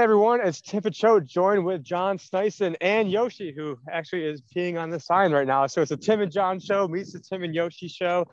Hey everyone, it's Tim Cho joined with John Sneisen and Yoshi, who actually is peeing on the sign right now. So it's a Tim and John show meets the Tim and Yoshi show.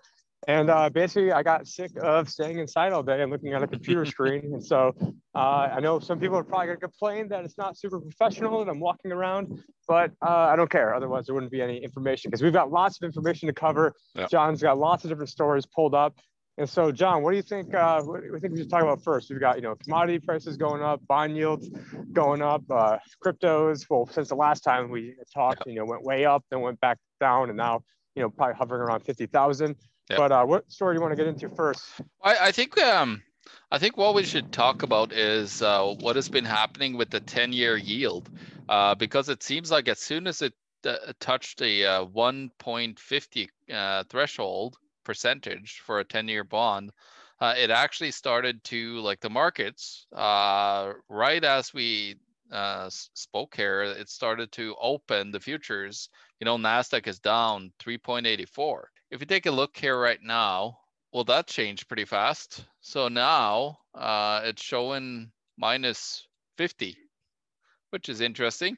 And uh, basically, I got sick of staying inside all day and looking at a computer screen. And so uh, I know some people are probably going to complain that it's not super professional and I'm walking around, but uh, I don't care. Otherwise, there wouldn't be any information because we've got lots of information to cover. Yep. John's got lots of different stories pulled up. And so, John, what do you think? Uh, what do you think we should talk about first? We've got, you know, commodity prices going up, bond yields going up, uh, cryptos. Well, since the last time we talked, yep. you know, went way up, then went back down, and now, you know, probably hovering around fifty thousand. Yep. But uh, what story do you want to get into first? I, I think um, I think what we should talk about is uh, what has been happening with the ten-year yield, uh, because it seems like as soon as it uh, touched a uh, 1.50 uh, threshold percentage for a 10 year bond, uh, it actually started to like the markets uh, right as we uh, spoke here, it started to open the futures. You know, NASDAQ is down 3.84. If you take a look here right now, well, that changed pretty fast. So now uh, it's showing minus 50, which is interesting.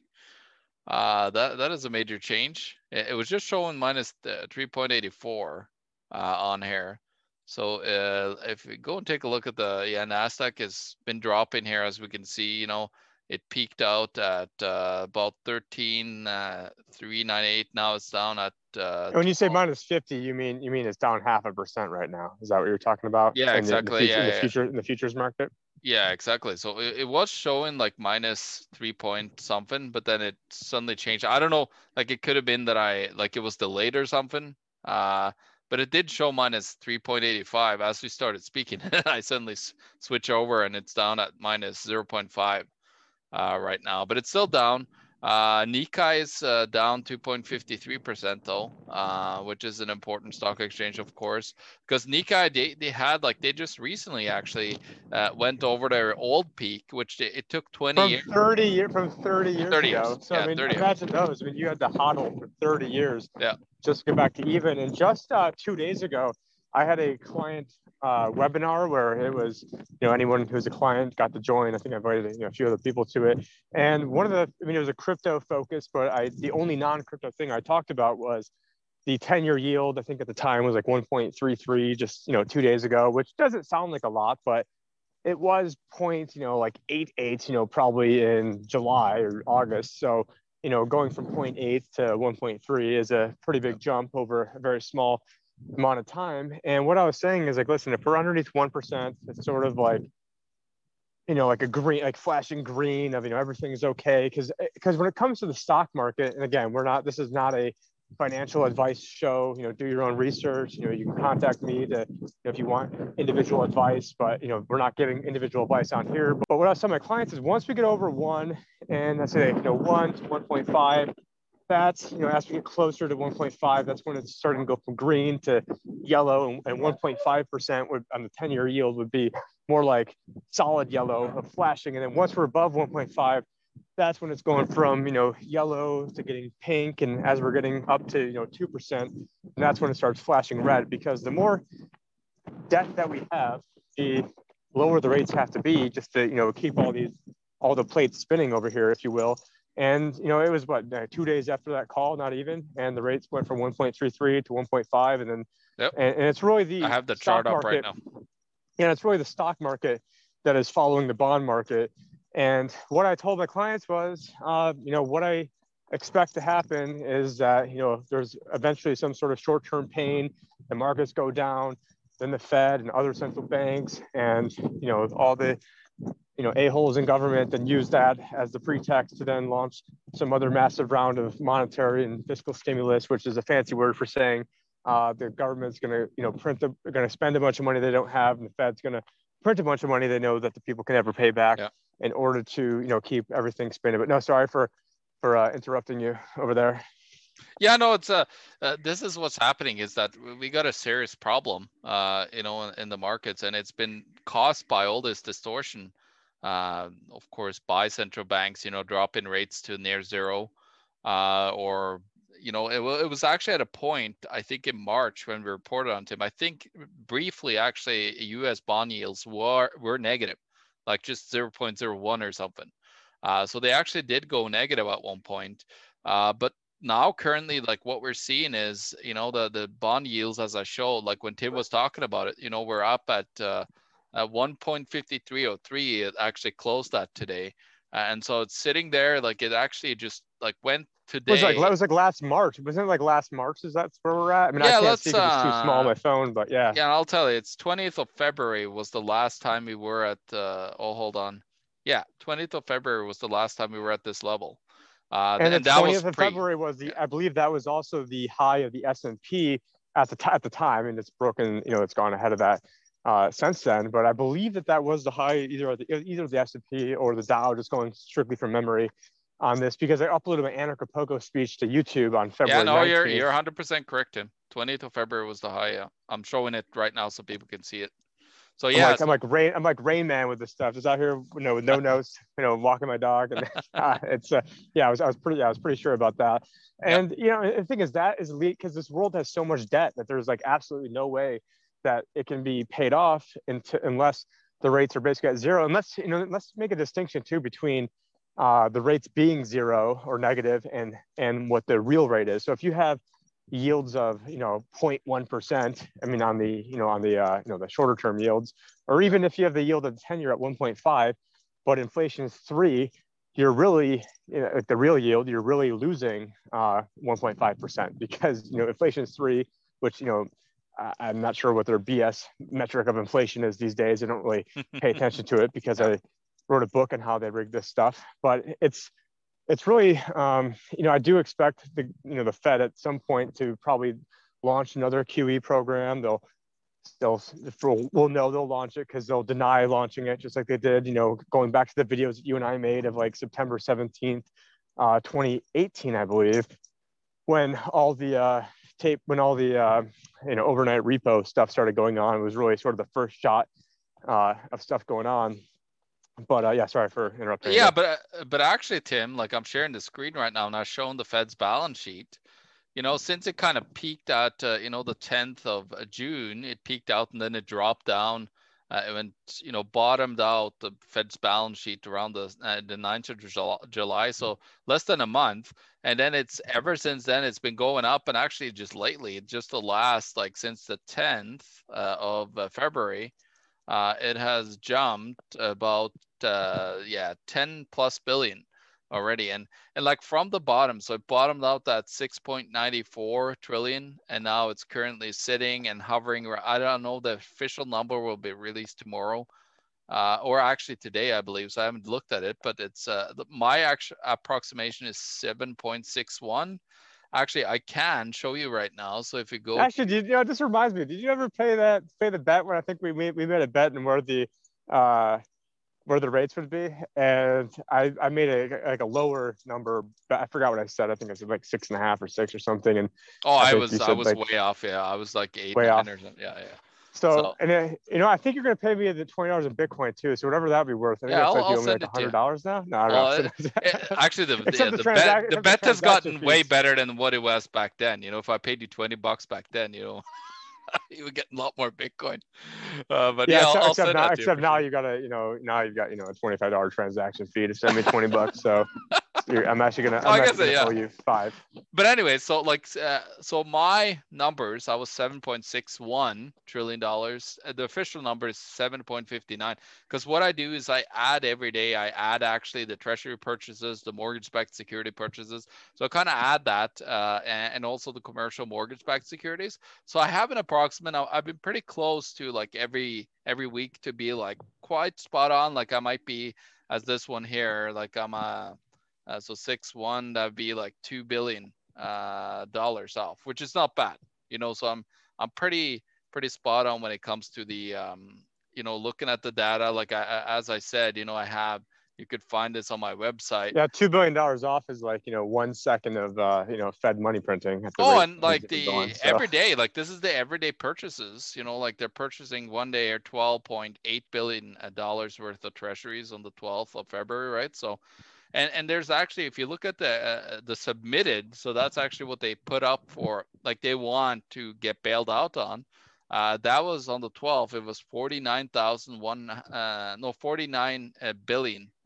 Uh, that that is a major change. It, it was just showing uh, 3.84 uh, on here. So uh, if we go and take a look at the yeah Nasdaq has been dropping here as we can see. You know it peaked out at uh, about 13 uh, 398 now it's down at uh, when you say minus 50 you mean you mean it's down half a percent right now. Is that what you're talking about? Yeah in exactly the, the future, yeah, in the yeah. future in the futures market? Yeah exactly. So it, it was showing like minus three point something but then it suddenly changed. I don't know like it could have been that i like it was delayed or something. Uh but it did show minus 3.85 as we started speaking. I suddenly s- switch over and it's down at minus 0.5 uh, right now, but it's still down. Uh, Nikkei is uh, down 2.53% though, uh, which is an important stock exchange, of course, because Nikkei they, they had like they just recently actually uh, went over their old peak, which they, it took 20 from years. 30 years from 30 years 30 ago. years. So Yeah, I mean, 30 years. imagine those. I mean, you had to hodl for 30 years. Yeah. Just to get back to even. And just uh, two days ago, I had a client uh, webinar where it was, you know, anyone who's a client got to join. I think I invited you know, a few other people to it. And one of the, I mean, it was a crypto focus, but I the only non-crypto thing I talked about was the 10-year yield. I think at the time was like 1.33, just you know, two days ago, which doesn't sound like a lot, but it was point, you know, like eight eight, you know, probably in July or August. So, you know, going from 0.8 to 1.3 is a pretty big jump over a very small amount of time. And what I was saying is like, listen, if we're underneath 1%, it's sort of like, you know, like a green, like flashing green of, you know, everything's okay. Cause, eh, because when it comes to the stock market, and again, we're not, this is not a financial advice show, you know, do your own research, you know, you can contact me to, you know, if you want individual advice, but, you know, we're not giving individual advice on here. But what I tell my clients is once we get over one and let's say, you know, one to 1.5, that's, you know, as we get closer to 1.5, that's when it's starting to go from green to yellow and, and 1.5% would on the 10 year yield would be more like solid yellow of flashing. And then once we're above 1.5, that's when it's going from, you know, yellow to getting pink. And as we're getting up to, you know, 2%, and that's when it starts flashing red because the more debt that we have, the lower the rates have to be just to, you know, keep all these, all the plates spinning over here, if you will. And you know, it was what uh, two days after that call, not even, and the rates went from 1.33 to 1.5, and then, Yep. and, and it's really the I have the stock chart up right market- now. yeah, it's really the stock market that is following the bond market. And what I told my clients was, uh, you know, what I expect to happen is that, you know, there's eventually some sort of short-term pain, the markets go down, then the Fed and other central banks and, you know, all the, you know, a-holes in government and use that as the pretext to then launch some other massive round of monetary and fiscal stimulus, which is a fancy word for saying uh, the government's going to, you know, print the, going to spend a bunch of money they don't have, and the Fed's going to print a bunch of money they know that the people can never pay back Yeah. in order to, you know, keep everything spinning. But no, sorry for for uh, interrupting you over there. Yeah, no, it's uh, uh this is what's happening is that we got a serious problem, uh, you know, in, in the markets, and it's been caused by all this distortion. Uh, of course, by central banks, you know, dropping rates to near zero, uh, or you know, it, it was actually at a point I think in March when we reported on Tim. I think briefly, actually, U.S. bond yields were were negative, like just zero point zero one or something. Uh, so they actually did go negative at one point. Uh, but now currently like what we're seeing is you know the the bond yields as i showed like when tim was talking about it you know we're up at uh at 1.5303 it actually closed that today and so it's sitting there like it actually just like went today. It was like it was like last March. Wasn't it like last March? Is that where we're at? I mean, yeah, I can't see because it's too small on my uh, phone, but yeah. Yeah, I'll tell you, it's 20th of February was the last time we were at. Uh, oh, hold on. Yeah, 20th of February was the last time we were at this level. Uh, and, and the 20th of pre- February was the. I believe that was also the high of the S and P at the t- at the time, and it's broken. You know, it's gone ahead of that uh, since then. But I believe that that was the high either the, either the S and P or the Dow, just going strictly from memory on this because I uploaded my Anarchapulco speech to YouTube on February. Yeah, no, 19th. you're you're 100 percent correct, Tim. 20th of February was the high. Yeah. I'm showing it right now so people can see it. So yeah, I'm like, I'm like rain. I'm like Rain Man with this stuff. Just out here, you know, with no notes, you know, walking my dog, and uh, it's uh, yeah. I was I was pretty yeah, I was pretty sure about that. And yep. you know, the thing is that is elite because this world has so much debt that there's like absolutely no way that it can be paid off into, unless the rates are basically at zero. And let's you know let's make a distinction too between uh, the rates being zero or negative and, and what the real rate is. So if you have yields of, you know, 0.1%, I mean, on the, you know, on the, uh, you know, the shorter term yields, or even if you have the yield of the 10 year at 1.5, but inflation is three, you're really, you know, at the real yield, you're really losing uh, 1.5% because, you know, inflation is three, which, you know, I'm not sure what their BS metric of inflation is these days. I don't really pay attention to it because I wrote a book on how they rig this stuff. But it's it's really um, you know I do expect the you know the Fed at some point to probably launch another QE program. They'll they'll we'll know they'll launch it because they'll deny launching it just like they did you know going back to the videos that you and I made of like September 17th, uh, 2018 I believe when all the uh, tape when all the uh, you know overnight repo stuff started going on it was really sort of the first shot uh, of stuff going on but uh, yeah, sorry for interrupting. Yeah, but uh, but actually, Tim, like I'm sharing the screen right now, and I'm showing the Fed's balance sheet. You know, since it kind of peaked at uh, you know the 10th of uh, June, it peaked out and then it dropped down. Uh, it went, you know, bottomed out the Fed's balance sheet around the uh, the 9th of July, so less than a month. And then it's ever since then it's been going up, and actually just lately, just the last like since the 10th uh, of February, uh, it has jumped about uh, yeah 10 plus billion already. And and like from the bottom so it bottomed out at 6.94 trillion and now it's currently sitting and hovering i don't know the official number will be released tomorrow uh, or actually today i believe so i haven't looked at it but it's uh, my actual approximation is 7.61 Actually, I can show you right now. So if you go, actually, did, you know, this reminds me. Did you ever pay that pay the bet when I think we made we made a bet and where the uh where the rates would be, and I I made a like a lower number, but I forgot what I said. I think I said like six and a half or six or something. And oh, I, I was I was like, way off. Yeah, I was like eight, way off. or something. Yeah, yeah. So, so, and it, you know, I think you're going to pay me the twenty dollars in Bitcoin too. So whatever that would be worth. I yeah, I'll, like I'll send like hundred dollars now. No, well, no. actually, the yeah, the, the, bet, the bet has gotten way better than what it was back then. You know, if I paid you twenty bucks back then, you know. you would get a lot more Bitcoin. Uh, but yeah, yeah except, I'll now, except now you got to, you know, now you've got, you know, a twenty-five dollar transaction fee to send me twenty bucks. So I'm actually gonna, I'm actually gonna yeah. you five. But anyway, so like, uh, so my numbers, I was seven point six one trillion dollars. Uh, the official number is seven point fifty nine. Because what I do is I add every day. I add actually the treasury purchases, the mortgage-backed security purchases. So I kind of add that, uh, and, and also the commercial mortgage-backed securities. So I have an approximate. I've been pretty close to like every every week to be like quite spot on. Like I might be as this one here. Like I'm a uh, so six one that'd be like two billion uh, dollars off, which is not bad, you know. So I'm I'm pretty pretty spot on when it comes to the um, you know looking at the data. Like I, as I said, you know I have you could find this on my website. Yeah, two billion dollars off is like you know one second of uh, you know Fed money printing. Oh, and like the going, so. everyday, like this is the everyday purchases. You know, like they're purchasing one day or twelve point eight billion dollars worth of treasuries on the twelfth of February, right? So and and there's actually if you look at the uh, the submitted so that's actually what they put up for like they want to get bailed out on uh, that was on the 12th it was 49,001 uh, no 49 uh,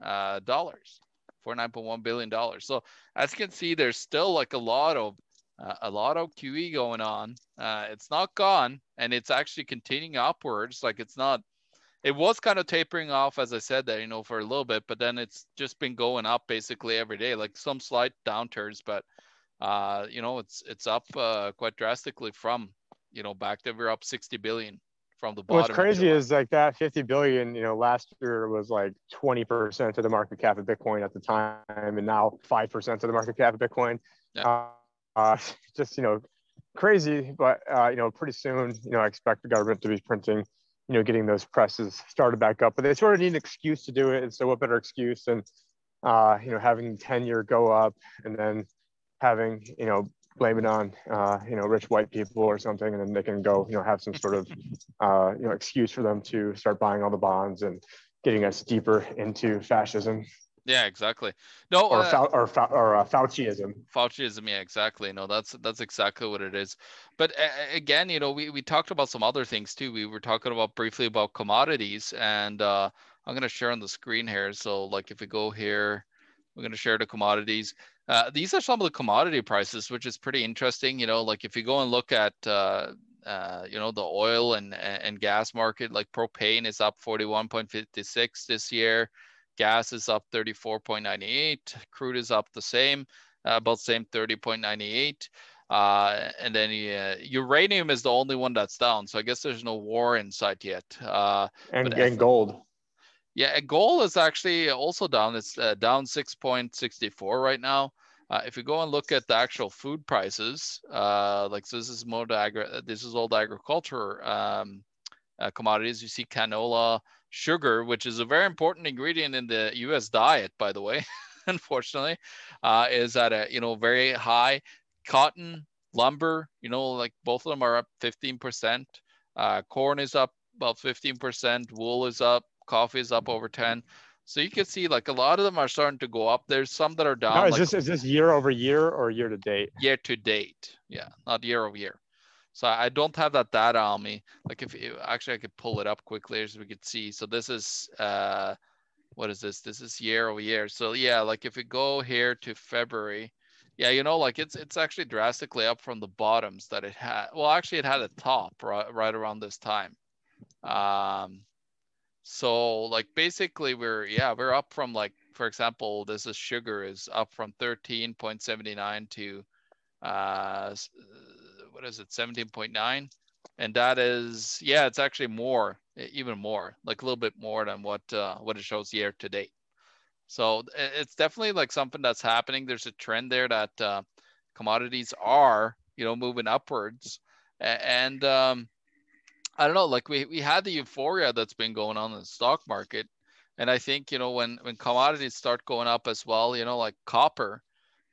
uh, dollars 49.1 billion dollars. So as you can see, there's still like a lot of uh, a lot of QE going on. Uh, it's not gone, and it's actually continuing upwards. Like it's not. It was kind of tapering off, as I said that you know for a little bit, but then it's just been going up basically every day. Like some slight downturns, but uh, you know it's it's up uh, quite drastically from you know back then we're up 60 billion from the bottom. What's crazy is like that 50 billion, you know, last year was like 20% of the market cap of Bitcoin at the time, and now 5% of the market cap of Bitcoin. Yeah. Uh, uh, just, you know, crazy, but, uh, you know, pretty soon, you know, I expect the government to be printing, you know, getting those presses started back up, but they sort of need an excuse to do it. And so what better excuse than, uh, you know, having ten-year go up and then having, you know, blame it on uh, you know rich white people or something, and then they can go you know have some sort of uh, you know excuse for them to start buying all the bonds and getting us deeper into fascism. Yeah, exactly. No, or uh, or or uh, Fauciism. Fauciism, yeah, exactly. No, that's that's exactly what it is. But uh, again, you know, we we talked about some other things too. We were talking about briefly about commodities, and uh, I'm gonna share on the screen here. So, like, if we go here, we're gonna share the commodities. Uh, these are some of the commodity prices, which is pretty interesting. You know, like if you go and look at, uh, uh, you know, the oil and and gas market, like propane is up 41.56 this year, gas is up 34.98, crude is up the same, uh, about same 30.98. Uh, and then uh, uranium is the only one that's down. So I guess there's no war in sight yet. Uh, and, and gold. Yeah, gold is actually also down. It's uh, down 6.64 right now. Uh, if you go and look at the actual food prices, uh, like so this is more agri- this is all the agriculture um, uh, commodities. You see canola, sugar, which is a very important ingredient in the U.S. diet, by the way. unfortunately, uh, is at a you know very high. Cotton, lumber, you know, like both of them are up 15%. Uh, corn is up about 15%. Wool is up coffee is up over 10 so you can see like a lot of them are starting to go up there's some that are down now, is like, this is this year over year or year to date year to date yeah not year over year so i don't have that data on me. Like if you, actually i could pull it up quickly so we could see. So this is uh what is this? This is year over year. So yeah like if we go here to february yeah you know like it's it's actually drastically up from the bottoms that it had. Well actually it had a top right, right around this time. Um so like basically we're yeah, we're up from like for example, this is sugar is up from 13.79 to uh what is it 17.9 and that is yeah it's actually more even more like a little bit more than what uh, what it shows year to date. So it's definitely like something that's happening. There's a trend there that uh, commodities are you know moving upwards. And um, I don't know, like we, we had the euphoria that's been going on in the stock market. And I think, you know, when, when commodities start going up as well, you know, like copper,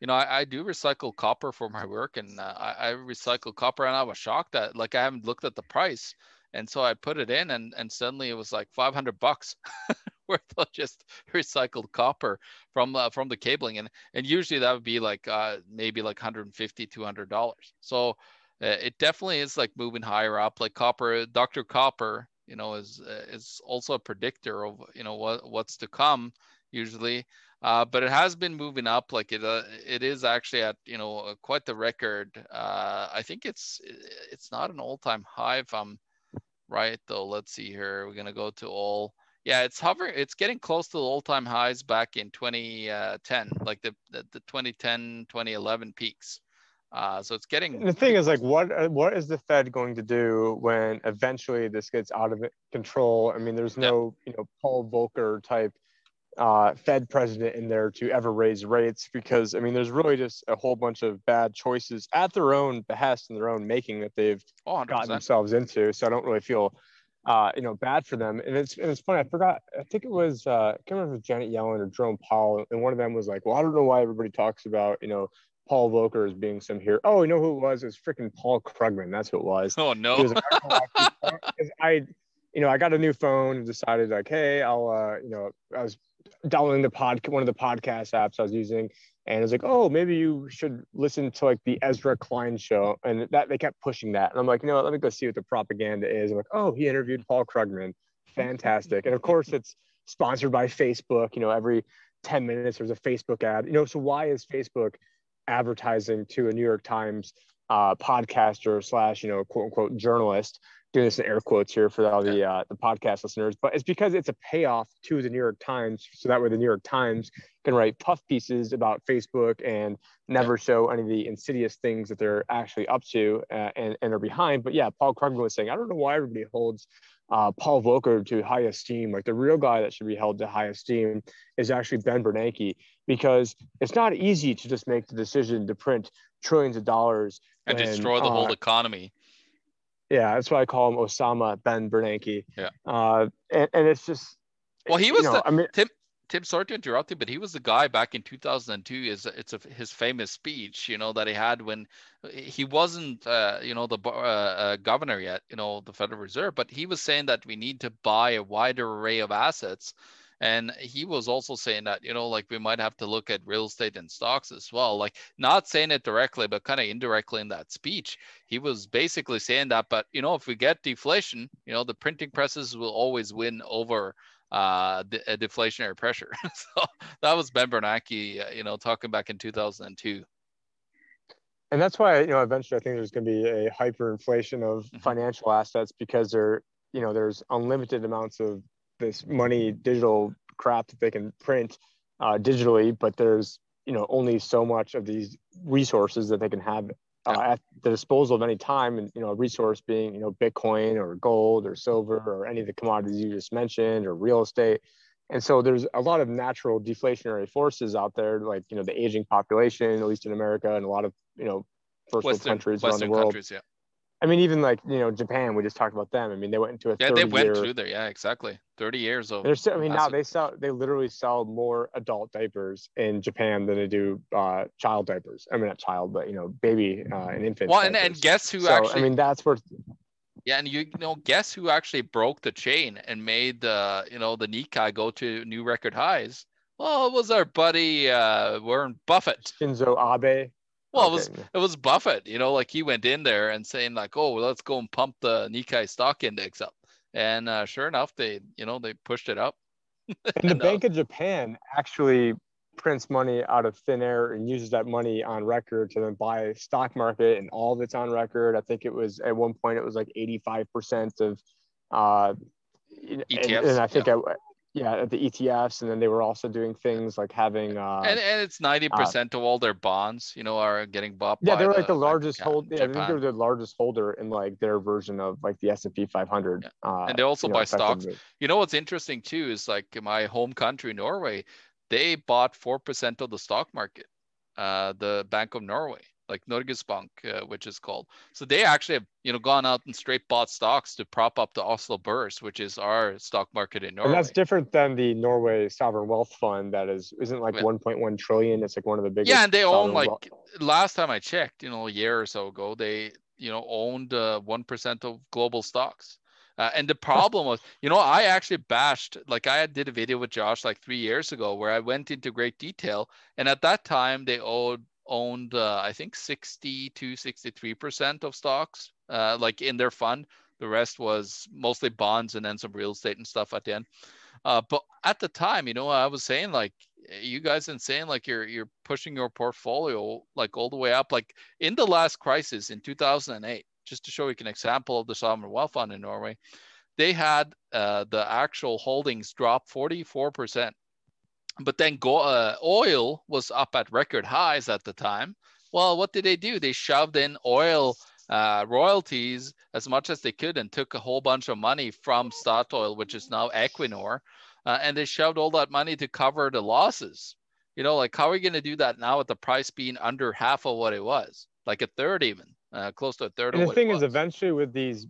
you know, I, I do recycle copper for my work and uh, I, I recycle copper and I was shocked that like I haven't looked at the price. And so I put it in and, and suddenly it was like 500 bucks worth of just recycled copper from uh, from the cabling. And, and usually that would be like uh, maybe like 150, 200 dollars. So uh, it definitely is like moving higher up. Like copper, Dr. Copper, you know, is uh, is also a predictor of you know what what's to come usually. Uh, but it has been moving up. Like it, uh, it is actually at you know uh, quite the record. Uh, I think it's it's not an all-time high if I'm right though. Let's see here. We're gonna go to all. Yeah, it's hovering. It's getting close to the all-time highs back in 2010, like the the, the 2010 2011 peaks. Uh, so it's getting. The thing is, like, what uh, what is the Fed going to do when eventually this gets out of control? I mean, there's no, you know, Paul Volcker type uh, Fed president in there to ever raise rates because I mean, there's really just a whole bunch of bad choices at their own behest and their own making that they've oh, gotten themselves into. So I don't really feel. Uh, you know, bad for them. And it's and it's funny. I forgot. I think it was uh, I can't remember if it was Janet Yellen or Jerome Powell, and one of them was like, "Well, I don't know why everybody talks about you know Paul Volcker as being some hero. Oh, you know who it was? It was freaking Paul Krugman. That's who it was. Oh no. I, you know, I got a new phone and decided like, hey, I'll, uh, you know, I was downloading the pod, one of the podcast apps I was using, and it was like, oh, maybe you should listen to like the Ezra Klein show, and that they kept pushing that, and I'm like, you know, what, let me go see what the propaganda is. I'm like, oh, he interviewed Paul Krugman, fantastic, and of course it's sponsored by Facebook. You know, every 10 minutes there's a Facebook ad. You know, so why is Facebook advertising to a New York Times uh, podcaster slash, you know, quote unquote journalist doing this in air quotes here for all the uh, the podcast listeners, but it's because it's a payoff to the New York Times, so that way the New York Times can write puff pieces about Facebook and never show any of the insidious things that they're actually up to uh, and and are behind. But yeah, Paul Krugman was saying, I don't know why everybody holds uh, Paul Volcker to high esteem. Like the real guy that should be held to high esteem is actually Ben Bernanke, because it's not easy to just make the decision to print trillions of dollars and when, destroy the uh, whole economy yeah, that's why I call him Osama Ben Bernanke. Yeah. Uh, and, and it's just. Well, he was. You know, the, I mean, Tim. Tim, sorry to interrupt you, but he was the guy back in 2002. Is it's a, his famous speech, you know, that he had when he wasn't, uh, you know, the uh, uh, governor yet, you know, the Federal Reserve, but he was saying that we need to buy a wider array of assets and he was also saying that, you know, like we might have to look at real estate and stocks as well. Like not saying it directly, but kind of indirectly in that speech. He was basically saying that, but you know, if we get deflation, you know, the printing presses will always win over uh, the, deflationary pressure. so that was Ben Bernanke, uh, you know, talking back in 2002 and that's why you know eventually I think there's going to be a hyperinflation of mm-hmm. financial assets because there you know there's unlimited amounts of this money digital crap that they can print uh, digitally, but there's you know only so much of these resources that they can have uh, at the disposal of any time, and you know a resource being you know Bitcoin or gold or silver or any of the commodities you just mentioned or real estate. And so there's a lot of natural deflationary forces out there, like you know the aging population, at least in America, and a lot of you know first world countries Western around the world. Countries, yeah. I mean, even like you know Japan, we just talked about them. I mean, they went into a yeah, they went year, through there. Yeah, exactly. Thirty years of. They're still, I mean, now they sell. They literally sell more adult diapers in Japan than they do uh, child diapers. I mean, not child, but you know, baby uh, and infant. Well, and, and guess who so, actually? I mean, that's where. Yeah, and you, you know, guess who actually broke the chain and made the you know the Nikkei go to new record highs? Well, it was our buddy uh, Warren Buffett. Shinzo Abe. Well, okay. it was it was Buffett, you know, like he went in there and saying like, "Oh, well, let's go and pump the Nikkei stock index up," and uh, sure enough, they you know they pushed it up. and the Bank of Japan actually prints money out of thin air and uses that money on record to then buy stock market, and all that's on record. I think it was at one point it was like eighty five percent of uh, ETFs, and, and I think yeah. I, yeah the etfs and then they were also doing things like having uh and, and it's 90 uh, percent uh, of all their bonds you know are getting bought yeah they're like the, the largest hold yeah, i think they're the largest holder in like their version of like the s&p 500 yeah. uh, and they also buy know, stocks. you know what's interesting too is like in my home country norway they bought 4% of the stock market uh the bank of norway like Norges Bank, uh, which is called. So they actually have, you know, gone out and straight bought stocks to prop up the Oslo Børs, which is our stock market in Norway. And that's different than the Norway Sovereign Wealth Fund that is isn't like 1.1 trillion. It's like one of the biggest. Yeah, and they own like wealth. last time I checked, you know, a year or so ago, they you know owned uh, one uh, of global stocks. Uh, and the problem was, you know, I actually bashed, like I did a video with Josh like three years ago where I went into great detail. And at that time, they owed owned, uh, I think, 60 to 63% of stocks, uh, like in their fund. The rest was mostly bonds and then some real estate and stuff at the end. Uh, but at the time, you know, I was saying like, you guys insane, like you're you're pushing your portfolio like all the way up. Like in the last crisis in 2008, just to show you an example of the sovereign wealth fund in Norway, they had uh, the actual holdings drop 44 percent but then go, uh, oil was up at record highs at the time. Well, what did they do? They shoved in oil uh, royalties as much as they could and took a whole bunch of money from Statoil, which is now Equinor, uh, and they shoved all that money to cover the losses. You know, like how are we going to do that now with the price being under half of what it was, like a third even, uh, close to a third. And the thing is, eventually with these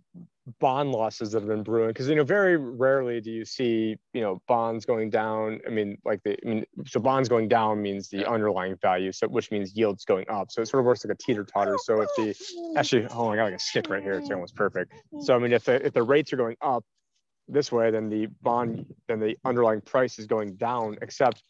bond losses that have been brewing because you know very rarely do you see you know bonds going down. I mean like the i mean so bonds going down means the underlying value so which means yields going up. So it sort of works like a teeter totter so if the actually oh my god i got like a stick right here. It's oh, almost perfect. so i mean if the if the rates are going up this way then the bond then the underlying price is going down except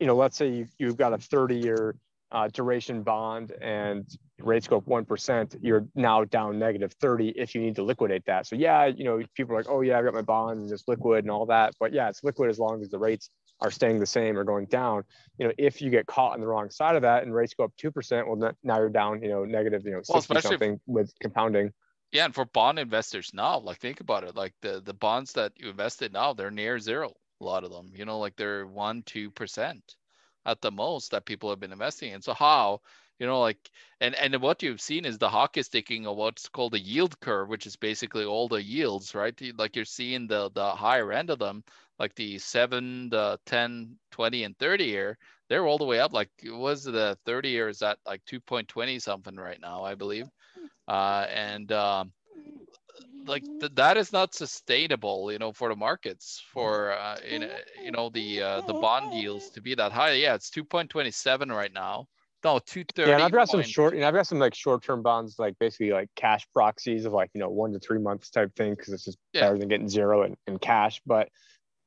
you know let's say you, you've got a 30 year uh, duration bond and rates go up 1%, you're now down negative 30 if you need to liquidate that. So yeah, you know, people are like, oh yeah, I've got my bonds and it's liquid and all that. But yeah, it's liquid as long as the rates are staying the same or going down. You know, if you get caught on the wrong side of that and rates go up two percent, well, now you're down, you know, negative, you know, well, something if, with compounding. Yeah, and for bond investors now, like think about it, like the the bonds that you invested now, they're near zero. A lot of them, you know, like they're one two percent at the most that people have been investing in. So how you know like and and what you've seen is the hockey sticking of what's called the yield curve which is basically all the yields right like you're seeing the the higher end of them like the 7 the 10 20 and 30 year they're all the way up like was the 30 year is at like 2.20 something right now i believe uh and um like th- that is not sustainable you know for the markets for uh in, you know the uh the bond yields to be that high yeah it's 2.27 right now no, two thirty. Yeah, and I've got some short, you know, I've got some like short-term bonds, like basically like cash proxies of like you know one to three months type thing, because it's just yeah. better than getting zero in, in cash. But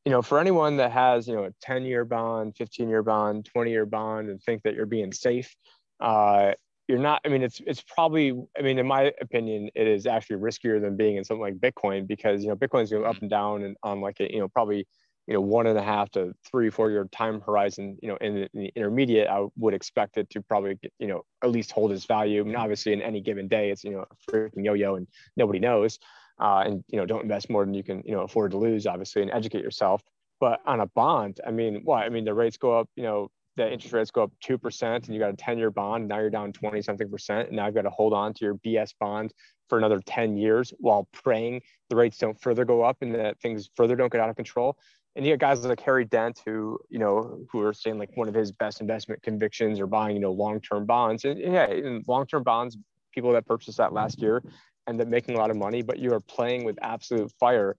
you know, for anyone that has you know a ten-year bond, fifteen-year bond, twenty-year bond, and think that you're being safe, uh, you're not. I mean, it's it's probably. I mean, in my opinion, it is actually riskier than being in something like Bitcoin because you know Bitcoin's going up mm-hmm. and down and on like a you know probably you know one and a half to three four year time horizon you know in the, in the, intermediate i would expect it to probably get, you know at least hold its value i mean obviously in any given day it's you know a freaking yo-yo and nobody knows uh, and you know don't invest more than you can you know afford to lose obviously and educate yourself but on a bond i mean what i mean the rates go up you know the interest rates go up 2% and you got a 10 year bond now you're down 20 something percent and now i've got to hold on to your bs bond for another 10 years while praying the rates don't further go up and that things further don't get out of control and you got guys like Harry Dent who, you know, who are saying like one of his best investment convictions are buying, you know, long-term bonds. And yeah, in long-term bonds, people that purchased that last year end up making a lot of money, but you are playing with absolute fire.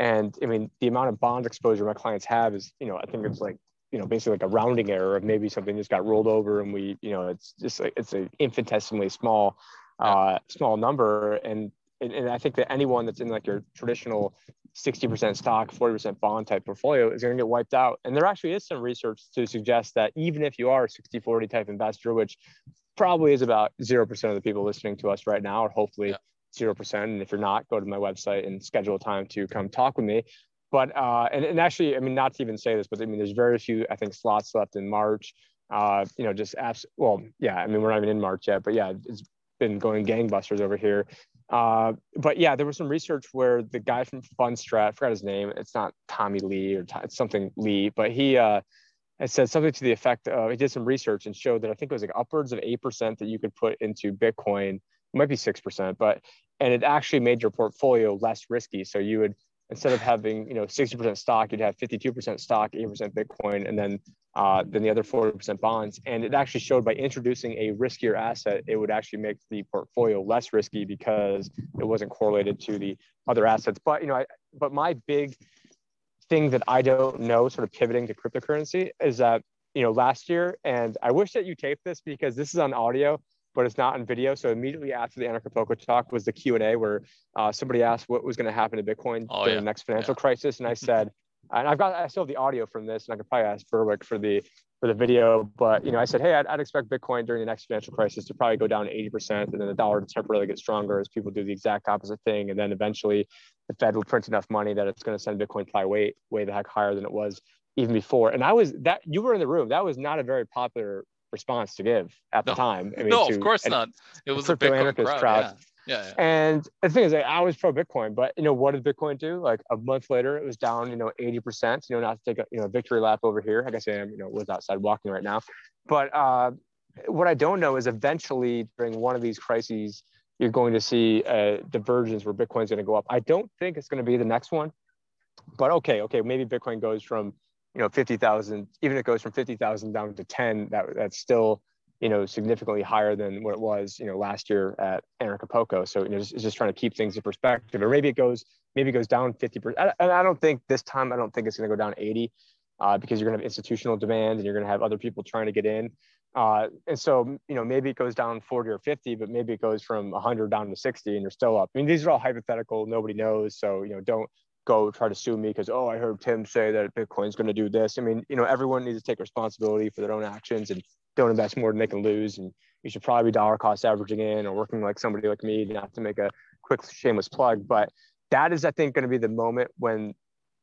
And I mean, the amount of bond exposure my clients have is, you know, I think it's like, you know, basically like a rounding error of maybe something just got rolled over and we, you know, it's just like it's an infinitesimally small, uh, small number. And and I think that anyone that's in like your traditional 60% stock, 40% bond type portfolio is going to get wiped out. And there actually is some research to suggest that even if you are a 60 40 type investor, which probably is about 0% of the people listening to us right now, or hopefully yeah. 0%. And if you're not, go to my website and schedule a time to come talk with me. But, uh, and, and actually, I mean, not to even say this, but I mean, there's very few, I think, slots left in March. Uh, you know, just apps. Well, yeah, I mean, we're not even in March yet, but yeah, it's been going gangbusters over here. Uh, but yeah, there was some research where the guy from Fundstrat, I forgot his name. It's not Tommy Lee or it's something Lee, but he uh, it said something to the effect of he did some research and showed that I think it was like upwards of eight percent that you could put into Bitcoin. It might be six percent, but and it actually made your portfolio less risky. So you would instead of having you know 60% stock, you'd have 52% stock, 8% Bitcoin, and then uh, then the other 40% bonds. And it actually showed by introducing a riskier asset, it would actually make the portfolio less risky because it wasn't correlated to the other assets. But you know, I, but my big thing that I don't know, sort of pivoting to cryptocurrency, is that you know last year, and I wish that you taped this because this is on audio but it's not on video. So immediately after the Anarchapulco talk was the Q and A where uh, somebody asked what was going to happen to Bitcoin oh, during yeah. the next financial yeah. crisis, and I said, and I've got I still have the audio from this, and I could probably ask Berwick for the for the video, but you know I said, hey, I'd, I'd expect Bitcoin during the next financial crisis to probably go down 80%, and then the dollar to temporarily get stronger as people do the exact opposite thing, and then eventually the Fed will print enough money that it's going to send Bitcoin probably way way the heck higher than it was even before. And I was that you were in the room. That was not a very popular response to give at the no. time. I mean, no, to, of course not. It was a Bitcoin crowd. crowd. Yeah. Yeah, yeah. And the thing is, like, I was pro Bitcoin, but you know, what did Bitcoin do? Like a month later, it was down, you know, 80%, you know, not to take a, you know, victory lap over here. I guess I am, you know, was outside walking right now. But uh, what I don't know is eventually during one of these crises, you're going to see a divergence where Bitcoin's going to go up. I don't think it's going to be the next one, but okay, okay, maybe Bitcoin goes from you know 50,000 even if it goes from 50,000 down to 10 that that's still you know significantly higher than what it was you know last year at Anarchapulco so you know it's just trying to keep things in perspective. Or maybe it goes maybe it goes down 50% and I don't think this time I don't think it's going to go down 80 uh, because you're going to have institutional demand and you're going to have other people trying to get in. Uh, and so you know maybe it goes down 40 or 50 but maybe it goes from 100 down to 60 and you're still up. I mean these are all hypothetical nobody knows. So you know don't go try to sue me because oh I heard Tim say that Bitcoin's going to do this. I mean, you know, everyone needs to take responsibility for their own actions and don't invest more than they can lose. And you should probably be dollar cost averaging in or working like somebody like me, not to make a quick shameless plug, but that is I think going to be the moment when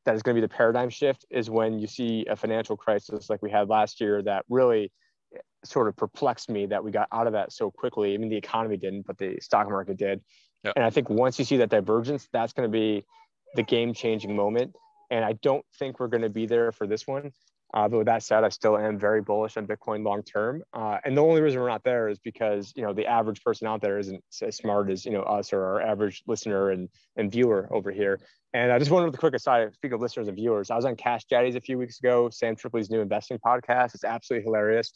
that is going to be the paradigm shift is when you see a financial crisis like we had last year that really eh, sort of perplexed me that we got out of that so quickly. I mean, the economy didn't, but the stock market did. And I think once you see that divergence, that's going to be the game changing moment. And I don't think we're going to be there for this one. Uh, but with that said, I still am very bullish on Bitcoin long term. Uh, and the only reason we're not there is because you know the average person out there isn't as smart as you know us or our average listener and and viewer over here. And I just wanted to quick aside, speak of listeners and viewers. I was on Cash Daddies a few weeks ago, Sam Tripoli's new investing podcast. It's absolutely hilarious.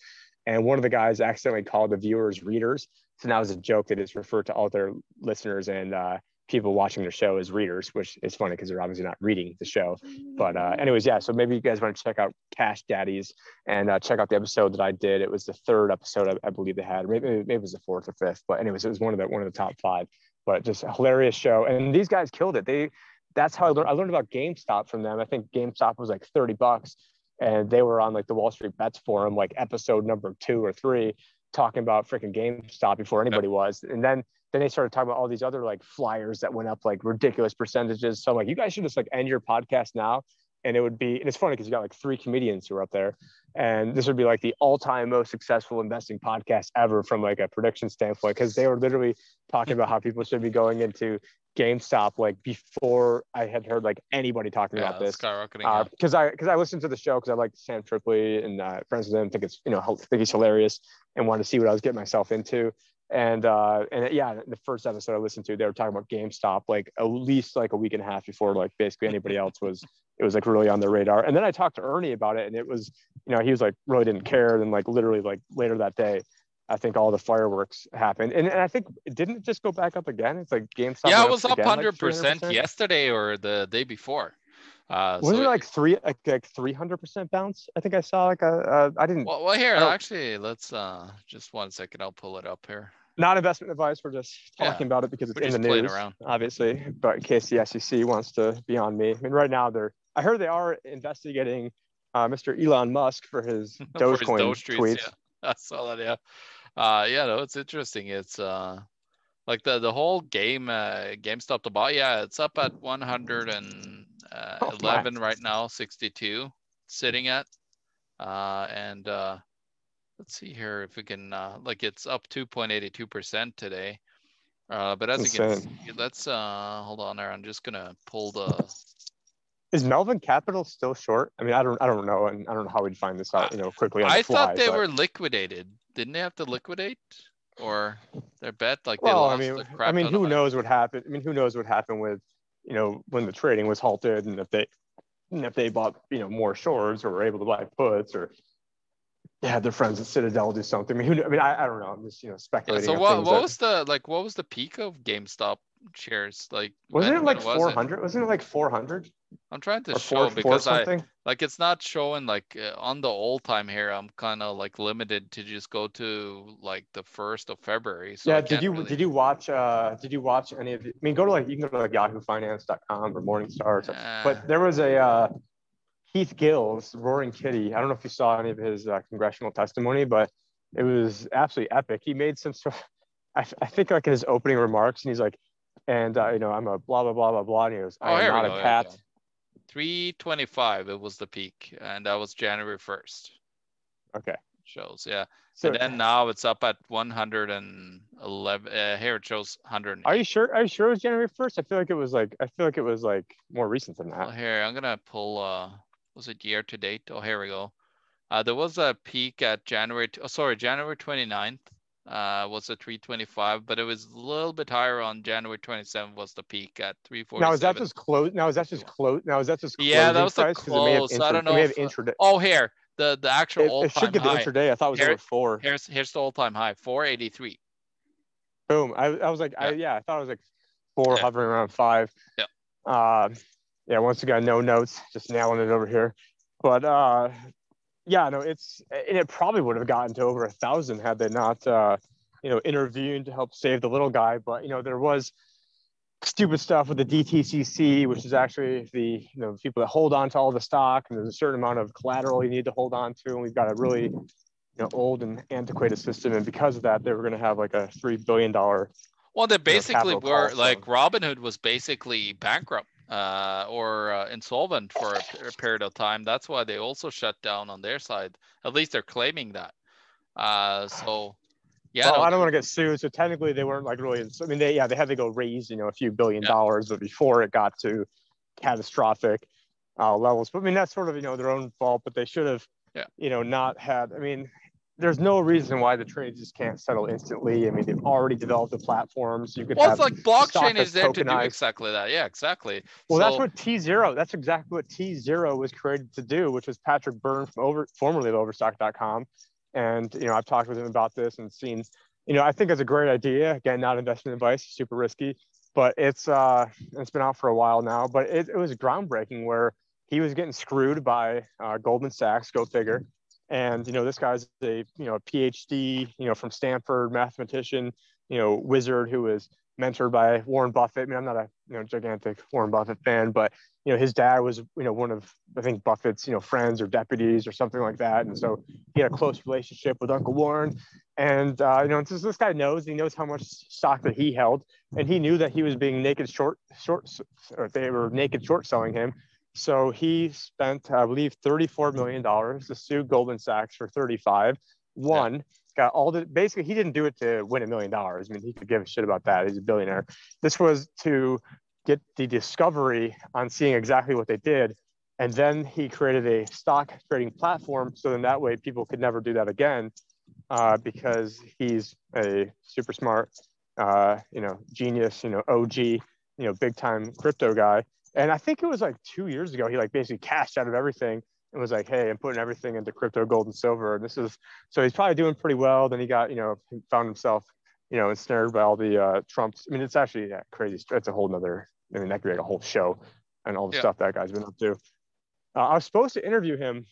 And one of the guys accidentally called the viewers readers. So now it's a joke that it's referred to all their listeners and uh, people watching the show as readers, which is funny because they're obviously not reading the show. But uh, anyways, yeah. So maybe you guys want to check out Cash Daddies and uh, check out the episode that I did. It was the third episode I, I believe they had. Maybe, maybe it was the fourth or fifth. But anyways, it was one of the one of the top five. But just a hilarious show, and these guys killed it. They that's how I learned. I learned about GameStop from them. I think GameStop was like thirty bucks, and they were on like the Wall Street Bets forum, like episode number two or three, talking about freaking GameStop before anybody yep. was. And then then they started talking about all these other like flyers that went up like ridiculous percentages. So I'm like, you guys should just like end your podcast now. And it would be, and it's funny because you got like three comedians who are up there. And this would be like the all-time most successful investing podcast ever from like a prediction standpoint, because they were literally talking about how people should be going into GameStop like before I had heard like anybody talking yeah, about this. Skyrocketing. Because uh, I because I listened to the show because I like Sam Tripoli and uh, friends with him. Think it's you know think he's hilarious and wanted to see what I was getting myself into. And uh, and yeah, the first episode I listened to, they were talking about GameStop like at least like a week and a half before like basically anybody else was. It was like really on their radar. And then I talked to Ernie about it, and it was you know he was like really didn't care. And like literally like later that day, I think all the fireworks happened, and, and I think didn't it just go back up again? It's like GameStop. Yeah, it was up hundred percent yesterday or the day before. Uh, was so it like three like, like three hundred percent bounce? I think I saw like a. I didn't. Well, well here actually, let's uh just one second. I'll pull it up here. Not investment advice. We're just talking yeah, about it because it's in the news, around. obviously. But in case the SEC wants to be on me, I mean, right now they're. I heard they are investigating uh, Mr. Elon Musk for his Dogecoin for his Doge tweets. Yeah. I saw that. Yeah uh yeah no it's interesting it's uh like the the whole game uh GameStop to buy yeah it's up at 111 uh, oh, right now 62 sitting at uh and uh let's see here if we can uh like it's up 2.82 percent today uh but as Insane. you can see let's uh hold on there i'm just gonna pull the is Melvin Capital still short? I mean, I don't, I don't know, and I don't know how we'd find this out, you know, quickly. I fly, thought they but... were liquidated. Didn't they have to liquidate, or their bet like well, I mean, I mean, who knows what happened? I mean, who knows what happened with, you know, when the trading was halted, and if they, and if they bought, you know, more shorts or were able to buy puts, or they had their friends at Citadel do something. I mean, who, I mean, I, I don't know. I'm just, you know, speculating. Yeah, so what, what that... was the like? What was the peak of GameStop shares? Like, wasn't it like 400? Was not it like 400? I'm trying to or show four, because four I like it's not showing like uh, on the old time here. I'm kind of like limited to just go to like the first of February. So yeah. Did you really... did you watch uh did you watch any of? The, I mean, go to like you can go to like YahooFinance.com or Morningstar. Or something. Uh, but there was a uh, Keith Gills, Roaring Kitty. I don't know if you saw any of his uh, congressional testimony, but it was absolutely epic. He made some sort. Of, I, I think like in his opening remarks, and he's like, and uh, you know, I'm a blah blah blah blah blah. And he goes, oh, I'm not a cat. Yeah 325 it was the peak and that was january 1st okay shows yeah so and then now it's up at 111 uh, here it shows 100 are you sure are you sure it was january 1st i feel like it was like i feel like it was like more recent than that well, here i'm gonna pull uh was it year to date oh here we go uh there was a peak at january oh sorry january 29th uh, was a 325, but it was a little bit higher on January 27 was the peak at 347. Now is that just close? Now is that just close? Now is that just yeah? That was the close. Inter- I don't know. If, intraday. Oh, here the the actual it, it should get the intraday. I thought it was here, over four. Here's here's the all time high 483. Boom! I, I was like, yeah. I, yeah, I thought it was like four, yeah. hovering around five. Yeah. Uh, yeah. Once again, no notes, just nailing it over here. But uh, yeah, no, it's and it probably would have gotten to over a thousand had they not, uh, you know, intervened to help save the little guy. But you know, there was stupid stuff with the DTCC, which is actually the you know people that hold on to all the stock, and there's a certain amount of collateral you need to hold on to, and we've got a really you know old and antiquated system, and because of that, they were going to have like a three billion dollar. Well, they basically you know, were like Robinhood was basically bankrupt uh, or uh, insolvent for a, a, period of time. That's why they also shut down on their side. At least they're claiming that. Uh, so yeah, well, no, I don't want to get sued. So technically, they weren't like really. I mean, they yeah, they had to go raise you know a few billion yeah. dollars, but before it got to catastrophic uh, levels. But I mean, that's sort of you know their own fault. But they should have, yeah. you know, not had. I mean, there's no reason why the trades just can't settle instantly. I mean, they've already developed the platforms. You could well, it's like blockchain is there to do exactly that. Yeah, exactly. Well, so, that's what T0. That's exactly what T0 was created to do, which was Patrick Byrne from over formerly of Overstock.com. And you know, I've talked with him about this and seen. You know, I think it's a great idea. Again, not investment advice, super risky, but it's uh, it's been out for a while now. But it, it was groundbreaking where he was getting screwed by uh, Goldman Sachs. Go figure and you know, this guy's a you know a PhD, you know, from Stanford, mathematician, you know, wizard who was mentored by Warren Buffett. I mean, I'm not a you know gigantic Warren Buffett fan, but you know, his dad was you know one of I think Buffett's you know friends or deputies or something like that, and so he had a close relationship with Uncle Warren. And uh, you know, this, this guy knows he knows how much stock that he held, and he knew that he was being naked short short, or they were naked short selling him. So he spent, I believe, $34 million to sue Goldman Sachs for 35. One, yeah. got all the, basically, he didn't do it to win a million dollars. I mean, he could give a shit about that. He's a billionaire. This was to get the discovery on seeing exactly what they did. And then he created a stock trading platform. So then that way people could never do that again uh, because he's a super smart, uh, you know, genius, you know, OG, you know, big time crypto guy and I think it was like two years ago, he like basically cashed out of everything and was like, hey, I'm putting everything into crypto, gold, and silver. And this is so he's probably doing pretty well. Then he got, you know, he found himself, you know, ensnared by all the uh, Trumps. I mean, it's actually yeah, crazy. It's a whole nother, I mean, that could be like a whole show and all the yeah. stuff that guy's been up to. Uh, I was supposed to interview him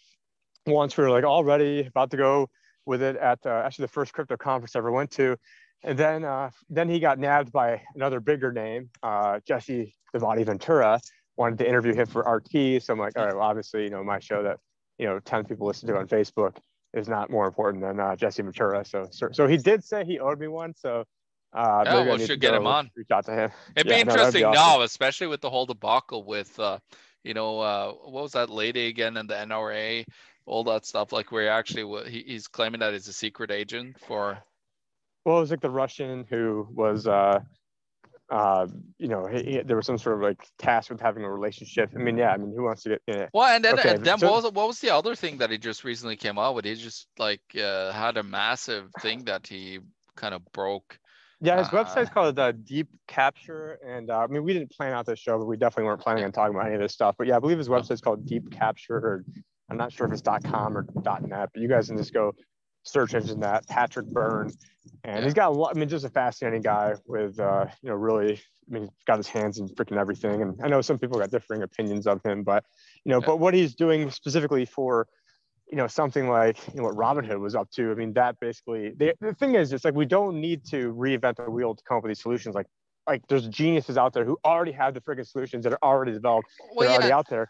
once. We were like already about to go with it at uh, actually the first crypto conference I ever went to. And then uh, then he got nabbed by another bigger name, uh, Jesse Body Ventura. Wanted to interview him for RT. So I'm like, all right, well, obviously, you know, my show that, you know, 10 people listen to on Facebook is not more important than uh, Jesse Ventura. So, so, so he did say he owed me one. So uh, yeah, well, should get him on. Reach out to him. It'd yeah, be interesting no, be awesome. now, especially with the whole debacle with, uh, you know, uh, what was that lady again in the NRA, all that stuff. Like where actually he, he's claiming that he's a secret agent for well, it was like the Russian who was, uh, uh, you know, he, he, there was some sort of like task with having a relationship. I mean, yeah, I mean, who wants to get? Yeah. Well, and then, okay, and then so, what was what was the other thing that he just recently came out with? He just like uh, had a massive thing that he kind of broke. Yeah, his uh, website's called uh, Deep Capture, and uh, I mean, we didn't plan out this show, but we definitely weren't planning on talking about any of this stuff. But yeah, I believe his website's called Deep Capture, or I'm not sure if it's .com or .net, but you guys can just go search engine that Patrick Byrne, and yeah. he's got a lot. I mean, just a fascinating guy with uh, you know really. I mean, he's got his hands in freaking everything, and I know some people got differing opinions of him, but you know, yeah. but what he's doing specifically for you know something like you know what Robinhood was up to. I mean, that basically the, the thing is, it's like we don't need to reinvent the wheel to come up with these solutions. Like like there's geniuses out there who already have the freaking solutions that are already developed, well, that are yeah. already out there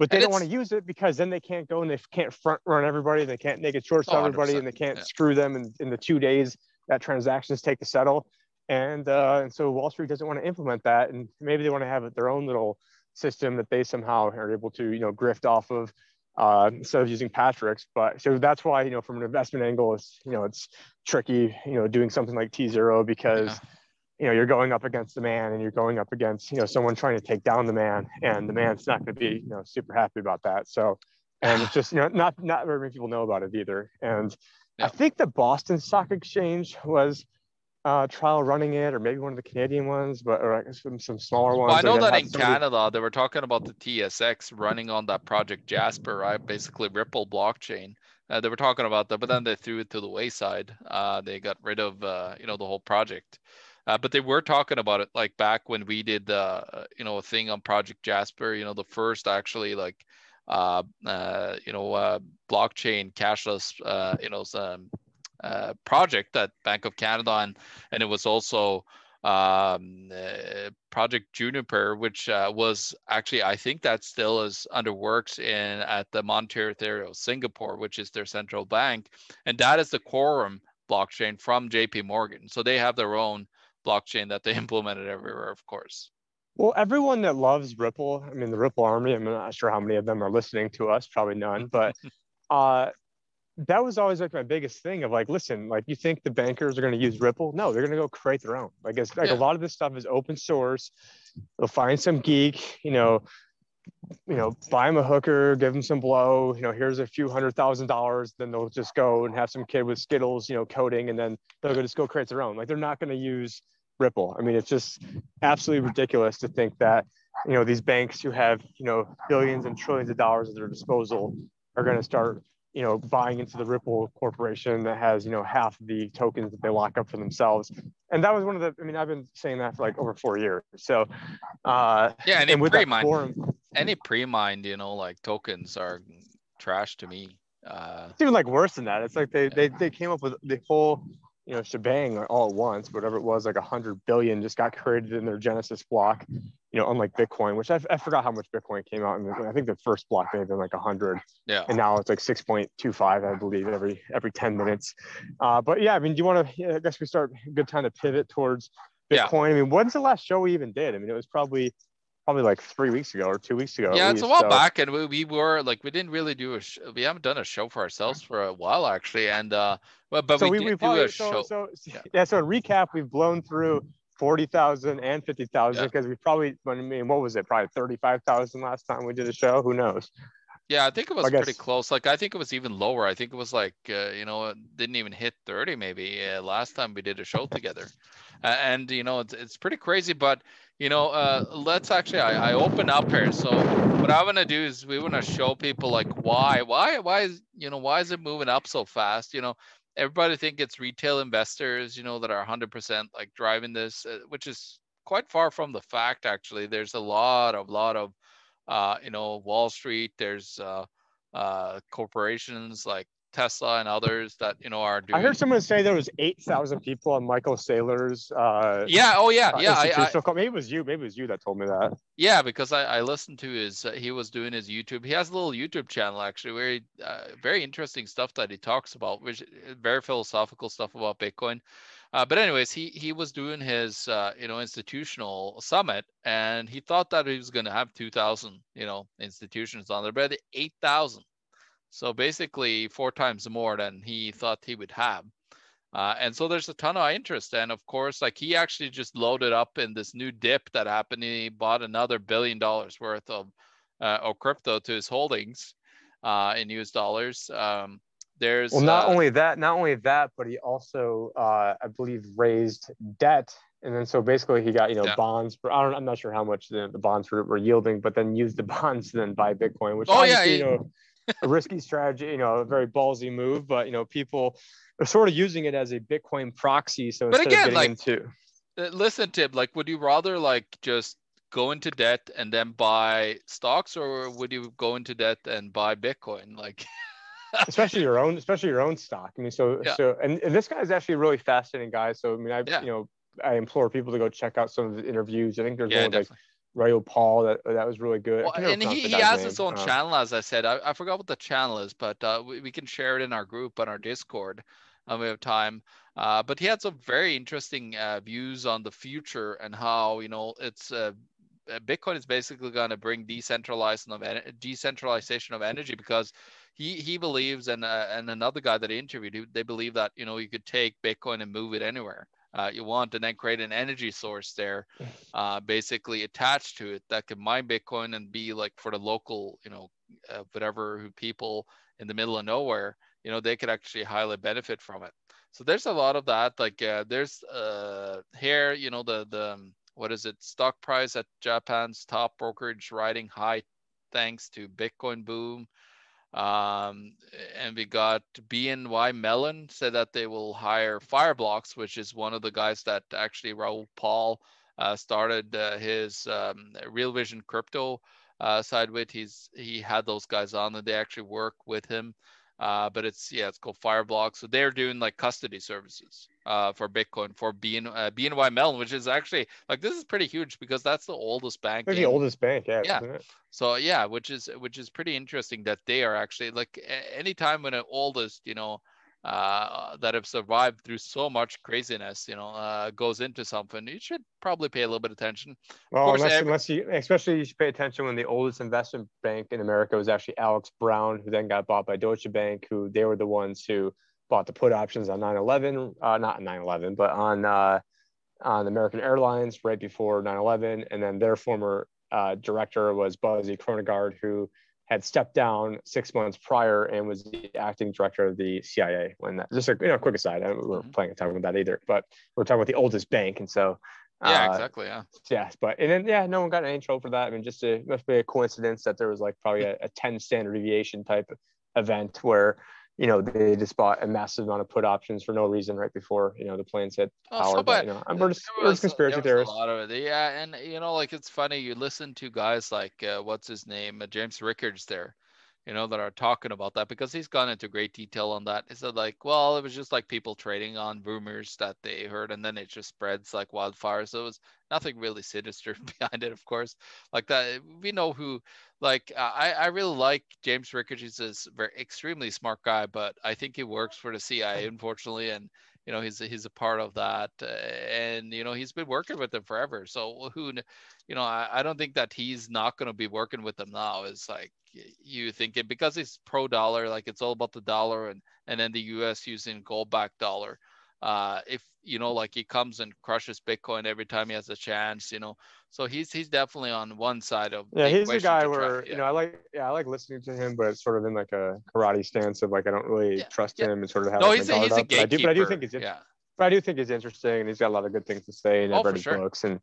but they and don't want to use it because then they can't go and they can't front run everybody. They can't make it short sell oh, everybody and they can't yeah. screw them in, in the two days that transactions take to settle. And, uh, and so Wall Street doesn't want to implement that. And maybe they want to have their own little system that they somehow are able to, you know, grift off of uh, instead of using Patrick's. But so that's why, you know, from an investment angle, it's, you know, it's tricky, you know, doing something like T0 because yeah you know you're going up against the man and you're going up against you know someone trying to take down the man and the man's not going to be you know super happy about that so and it's just you know not not very many people know about it either and yeah. i think the boston stock exchange was uh, trial running it, or maybe one of the Canadian ones, but or some some smaller ones. Well, I know that in somebody... Canada they were talking about the TSX running on that project Jasper, right? Basically Ripple blockchain. Uh, they were talking about that, but then they threw it to the wayside. Uh, they got rid of uh, you know the whole project. Uh, but they were talking about it like back when we did the uh, you know a thing on Project Jasper. You know the first actually like uh, uh, you know uh, blockchain cashless uh, you know um, uh, project at Bank of Canada and and it was also um, uh, Project Juniper, which uh, was actually I think that still is under works in at the Monetary Authority of Singapore, which is their central bank, and that is the Quorum blockchain from J.P. Morgan. So they have their own blockchain that they implemented everywhere, of course. Well, everyone that loves Ripple, I mean, the Ripple Army, I'm not sure how many of them are listening to us, probably none, but uh, that was always like my biggest thing of like, listen, like you think the bankers are going to use Ripple? No, they're going to go create their own. Like it's like yeah. a lot of this stuff is open source. They'll find some geek, you know, you know, buy him a hooker, give him some blow, you know, here's a few hundred thousand dollars. Then they'll just go and have some kid with Skittles, you know, coding, and then they'll go just go create their own. Like they're not going to use Ripple. I mean, it's just absolutely ridiculous to think that, you know, these banks who have, you know, billions and trillions of dollars at their disposal are going to start, you know, buying into the Ripple corporation that has, you know, half the tokens that they lock up for themselves. And that was one of the, I mean, I've been saying that for like over four years. So, uh, yeah, and, and with pre-mine, forum, any pre-mined, you know, like tokens are trash to me. Uh, it's even like worse than that. It's like they, they, they came up with the whole you know shebang all at once whatever it was like a hundred billion just got created in their genesis block you know unlike bitcoin which I, I forgot how much bitcoin came out and i think the first block may have been like a hundred. Yeah. And now it's like 6.25 i believe every every 10 minutes. Uh, but yeah i mean do you want to i guess we start good time to pivot towards bitcoin. Yeah. i mean when's the last show we even did? I mean it was probably probably like three weeks ago or two weeks ago. Yeah, it's least, a while so. back, and we, we were like we didn't really do a sh- we haven't done a show for ourselves for a while actually, and uh, but but so we, we, we probably, do a so, show. So yeah. yeah, so recap, we've blown through. 40,000 and 50,000 because yeah. we probably, I mean, what was it? Probably 35,000 last time we did a show. Who knows? Yeah, I think it was I pretty close. Like I think it was even lower. I think it was like uh, you know didn't even hit 30 maybe uh, last time we did a show together. Uh, and you know it's, it's pretty crazy, but you know, uh, let's actually, I, I open up here. So what I want to do is we want to show people like why, why, why is, you know, why is it moving up so fast? You know, everybody think it's retail investors, you know, that are 100% like driving this, uh, which is quite far from the fact. Actually, there's a lot of, lot of, uh, you know, Wall Street. There's uh, uh, corporations like Tesla and others that you know are doing. I heard someone say there was eight thousand people on Michael Saylor's. Uh, yeah. Oh yeah. Uh, yeah. I, I, maybe it was you. Maybe it was you that told me that. Yeah, because I, I listened to his. Uh, he was doing his YouTube. He has a little YouTube channel actually, where he, uh, very interesting stuff that he talks about, which uh, very philosophical stuff about Bitcoin. Uh, but anyways, he he was doing his uh, you know institutional summit, and he thought that he was going to have two thousand you know institutions on there, but eight thousand. So basically, four times more than he thought he would have. Uh, and so there's a ton of interest. And of course, like he actually just loaded up in this new dip that happened. He bought another billion dollars worth of, uh, of crypto to his holdings uh, in US dollars. Um, there's well, not uh, only that, not only that, but he also, uh, I believe, raised debt. And then so basically he got, you know, yeah. bonds. For, I don't, I'm not sure how much the, the bonds were, were, yielding, but then used the bonds to then buy Bitcoin, which oh, yeah, he, you know, a risky strategy, you know, a very ballsy move, but you know, people are sort of using it as a Bitcoin proxy. So but again, like, into uh, listen, Tim, like, would you rather like just go into debt and then buy stocks, or would you go into debt and buy Bitcoin? Like, especially your own, especially your own stock. I mean, so yeah. so, and, and this guy is actually a really fascinating guy. So I mean, I yeah. you know, I implore people to go check out some of the interviews. I think there's yeah, one like Raoul Paul. that that was really good. Well, and he, he has name. his own um, channel, as I said. I, I forgot what the channel is, but uh, we, we can share it in our group on our Discord. Um, we have time. Uh, but he had some very interesting uh, views on the future and how you know it's uh, uh Bitcoin is basically going to bring decentralization of decentralization of energy because he he believes and uh, and another guy that he interviewed they believe that you know you could take Bitcoin and move it anywhere uh, you want and then create an energy source there uh, basically attached to it that can mine bitcoin and be like for the local you know uh, whatever people in the middle of nowhere you know they could actually highly benefit from it. So there's a lot of that like uh, there's uh here you know the the um, what is it stock price at japan's top brokerage riding high thanks to bitcoin boom um, and we got BNY Mellon said that they will hire Fireblocks, which is one of the guys that actually Raoul Paul uh, started uh, his um, Real Vision crypto uh, side with. He's he had those guys on, and they actually work with him. Uh, but it's yeah, it's called Fireblocks. So they're doing like custody services uh, for Bitcoin for BN, uh, BNY Mellon, which is actually like this is pretty huge because that's the oldest bank. the oldest bank, yeah. Yeah. So yeah, which is which is pretty interesting that they are actually like anytime when an oldest, you know, uh, that have survived through so much craziness, you know, uh, goes into something, you should probably pay a little bit of attention. Well, of unless, every- unless you, especially you should pay attention when the oldest investment bank in America was actually Alex Brown, who then got bought by Deutsche Bank, who they were the ones who bought the put options on 9/11, uh, not 9/11, but on uh, on American Airlines right before 9/11, and then their former uh, director was Buzzy Krongard, who had stepped down six months prior and was the acting director of the CIA. When that, just a you know quick aside, I, we're mm-hmm. planning on talking about that either, but we're talking about the oldest bank, and so yeah, uh, exactly, yeah, yeah. But and then yeah, no one got any trouble for that. I mean, just a must be a coincidence that there was like probably a, a ten standard deviation type event where you know, they just bought a massive amount of put options for no reason right before, you know, the planes hit power. Oh, so but, you know, I'm just, was, conspiracy theorists. A lot of it. Yeah. And, you know, like it's funny, you listen to guys like, uh, what's his name? Uh, James Rickards there, you know, that are talking about that because he's gone into great detail on that. He said, like, well, it was just like people trading on rumors that they heard and then it just spreads like wildfire. So it was nothing really sinister behind it, of course. Like that, we know who like I, I really like James Rickards. He's a very extremely smart guy, but I think he works for the CIA, unfortunately, and you know he's he's a part of that, uh, and you know he's been working with them forever. So who, you know, I, I don't think that he's not going to be working with them now. Is like you think it because he's pro dollar, like it's all about the dollar, and and then the U.S. using gold back dollar uh, if you know like he comes and crushes bitcoin every time he has a chance you know so he's he's definitely on one side of yeah he's a guy where yeah. you know i like yeah i like listening to him but it's sort of in like a karate stance of like i don't really yeah. trust yeah. him and sort of have no, like he's, a, he's a gatekeeper. But I, do, but I do think he's yeah but i do think he's interesting and he's got a lot of good things to say and i've oh, read his sure. books and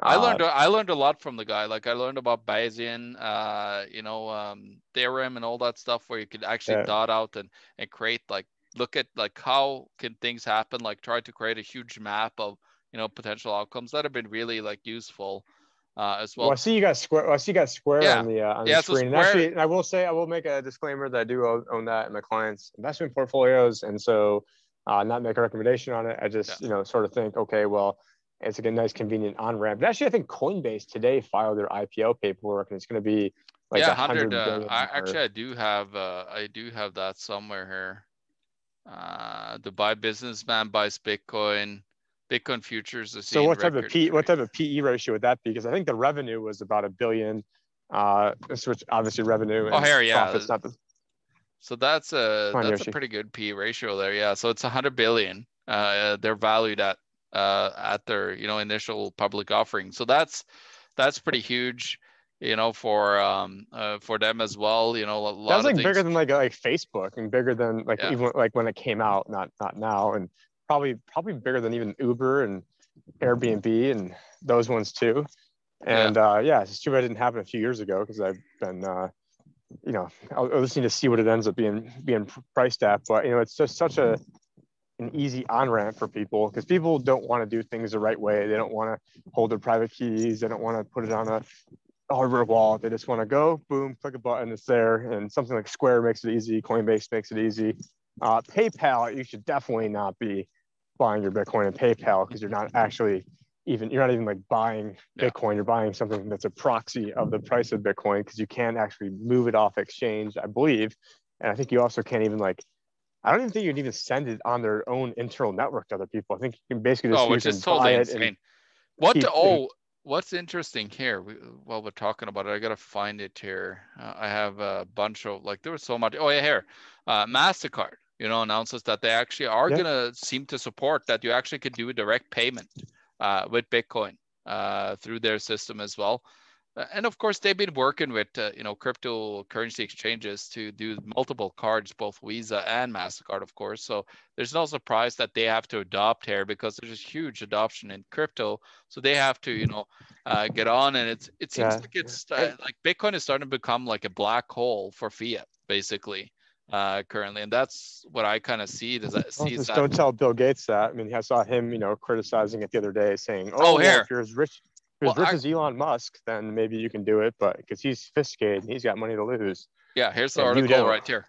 I learned uh, I learned a lot from the guy. Like I learned about Bayesian, uh, you know, um, theorem and all that stuff where you could actually dot out and, and create like look at like how can things happen like try to create a huge map of you know potential outcomes that have been really like useful uh, as well. well. I see you got square. Well, I see you got square yeah. on the uh, on yeah, the screen. So square... and actually, and I will say I will make a disclaimer that I do own that in my clients' investment portfolios, and so uh, not make a recommendation on it. I just yeah. you know sort of think, okay, well, it's like a nice convenient on ramp. But actually, I think Coinbase today filed their IPO paperwork, and it's going to be like yeah, hundred. Uh, I, actually, I do have uh, I do have that somewhere here. Uh, Dubai businessman buys Bitcoin. Bitcoin futures. So what type of P what type of PE ratio would that be? Because I think the revenue was about a billion. Uh, which obviously revenue. oh, here, yeah. The... So that's a that's Yoshi. a pretty good PE ratio there. Yeah. So it's a hundred billion. Uh, they're valued at uh at their you know initial public offering. So that's that's pretty huge you know, for um uh, for them as well. You know, a lot That's like things... bigger than like like Facebook and bigger than like yeah. even like when it came out, not not now, and probably probably bigger than even Uber and Airbnb and those ones too. And yeah, uh, yeah it's too bad it didn't happen a few years ago because I've been uh, you know I was listening to see what it ends up being being priced at, but you know it's just such a an easy on ramp for people because people don't want to do things the right way. They don't want to hold their private keys. They don't want to put it on a hardware wallet. They just want to go, boom, click a button, it's there. And something like Square makes it easy. Coinbase makes it easy. Uh, PayPal, you should definitely not be buying your Bitcoin in PayPal because you're not actually even you're not even like buying Bitcoin. You're buying something that's a proxy of the price of Bitcoin because you can't actually move it off exchange, I believe. And I think you also can't even like I don't even think you can even send it on their own internal network to other people. I think you can basically just oh, which is totally insane. What? Keep, oh, what's interesting here we, while we're talking about it i gotta find it here uh, i have a bunch of like there was so much oh yeah here uh, mastercard you know announces that they actually are yeah. gonna seem to support that you actually could do a direct payment uh, with bitcoin uh, through their system as well uh, and of course, they've been working with uh, you know cryptocurrency exchanges to do multiple cards, both Visa and Mastercard, of course. So there's no surprise that they have to adopt here because there's a huge adoption in crypto. So they have to you know uh, get on, and it's it seems yeah. like it's uh, like Bitcoin is starting to become like a black hole for fiat, basically. Uh, currently, and that's what I kind of see. Does that see that? Don't tell Bill Gates that. I mean, I saw him, you know, criticizing it the other day, saying, "Oh, oh. Well, if you're as rich, well, rich I, Elon Musk, then maybe you can do it. But because he's sophisticated and he's got money to lose. Yeah, here's the article right here.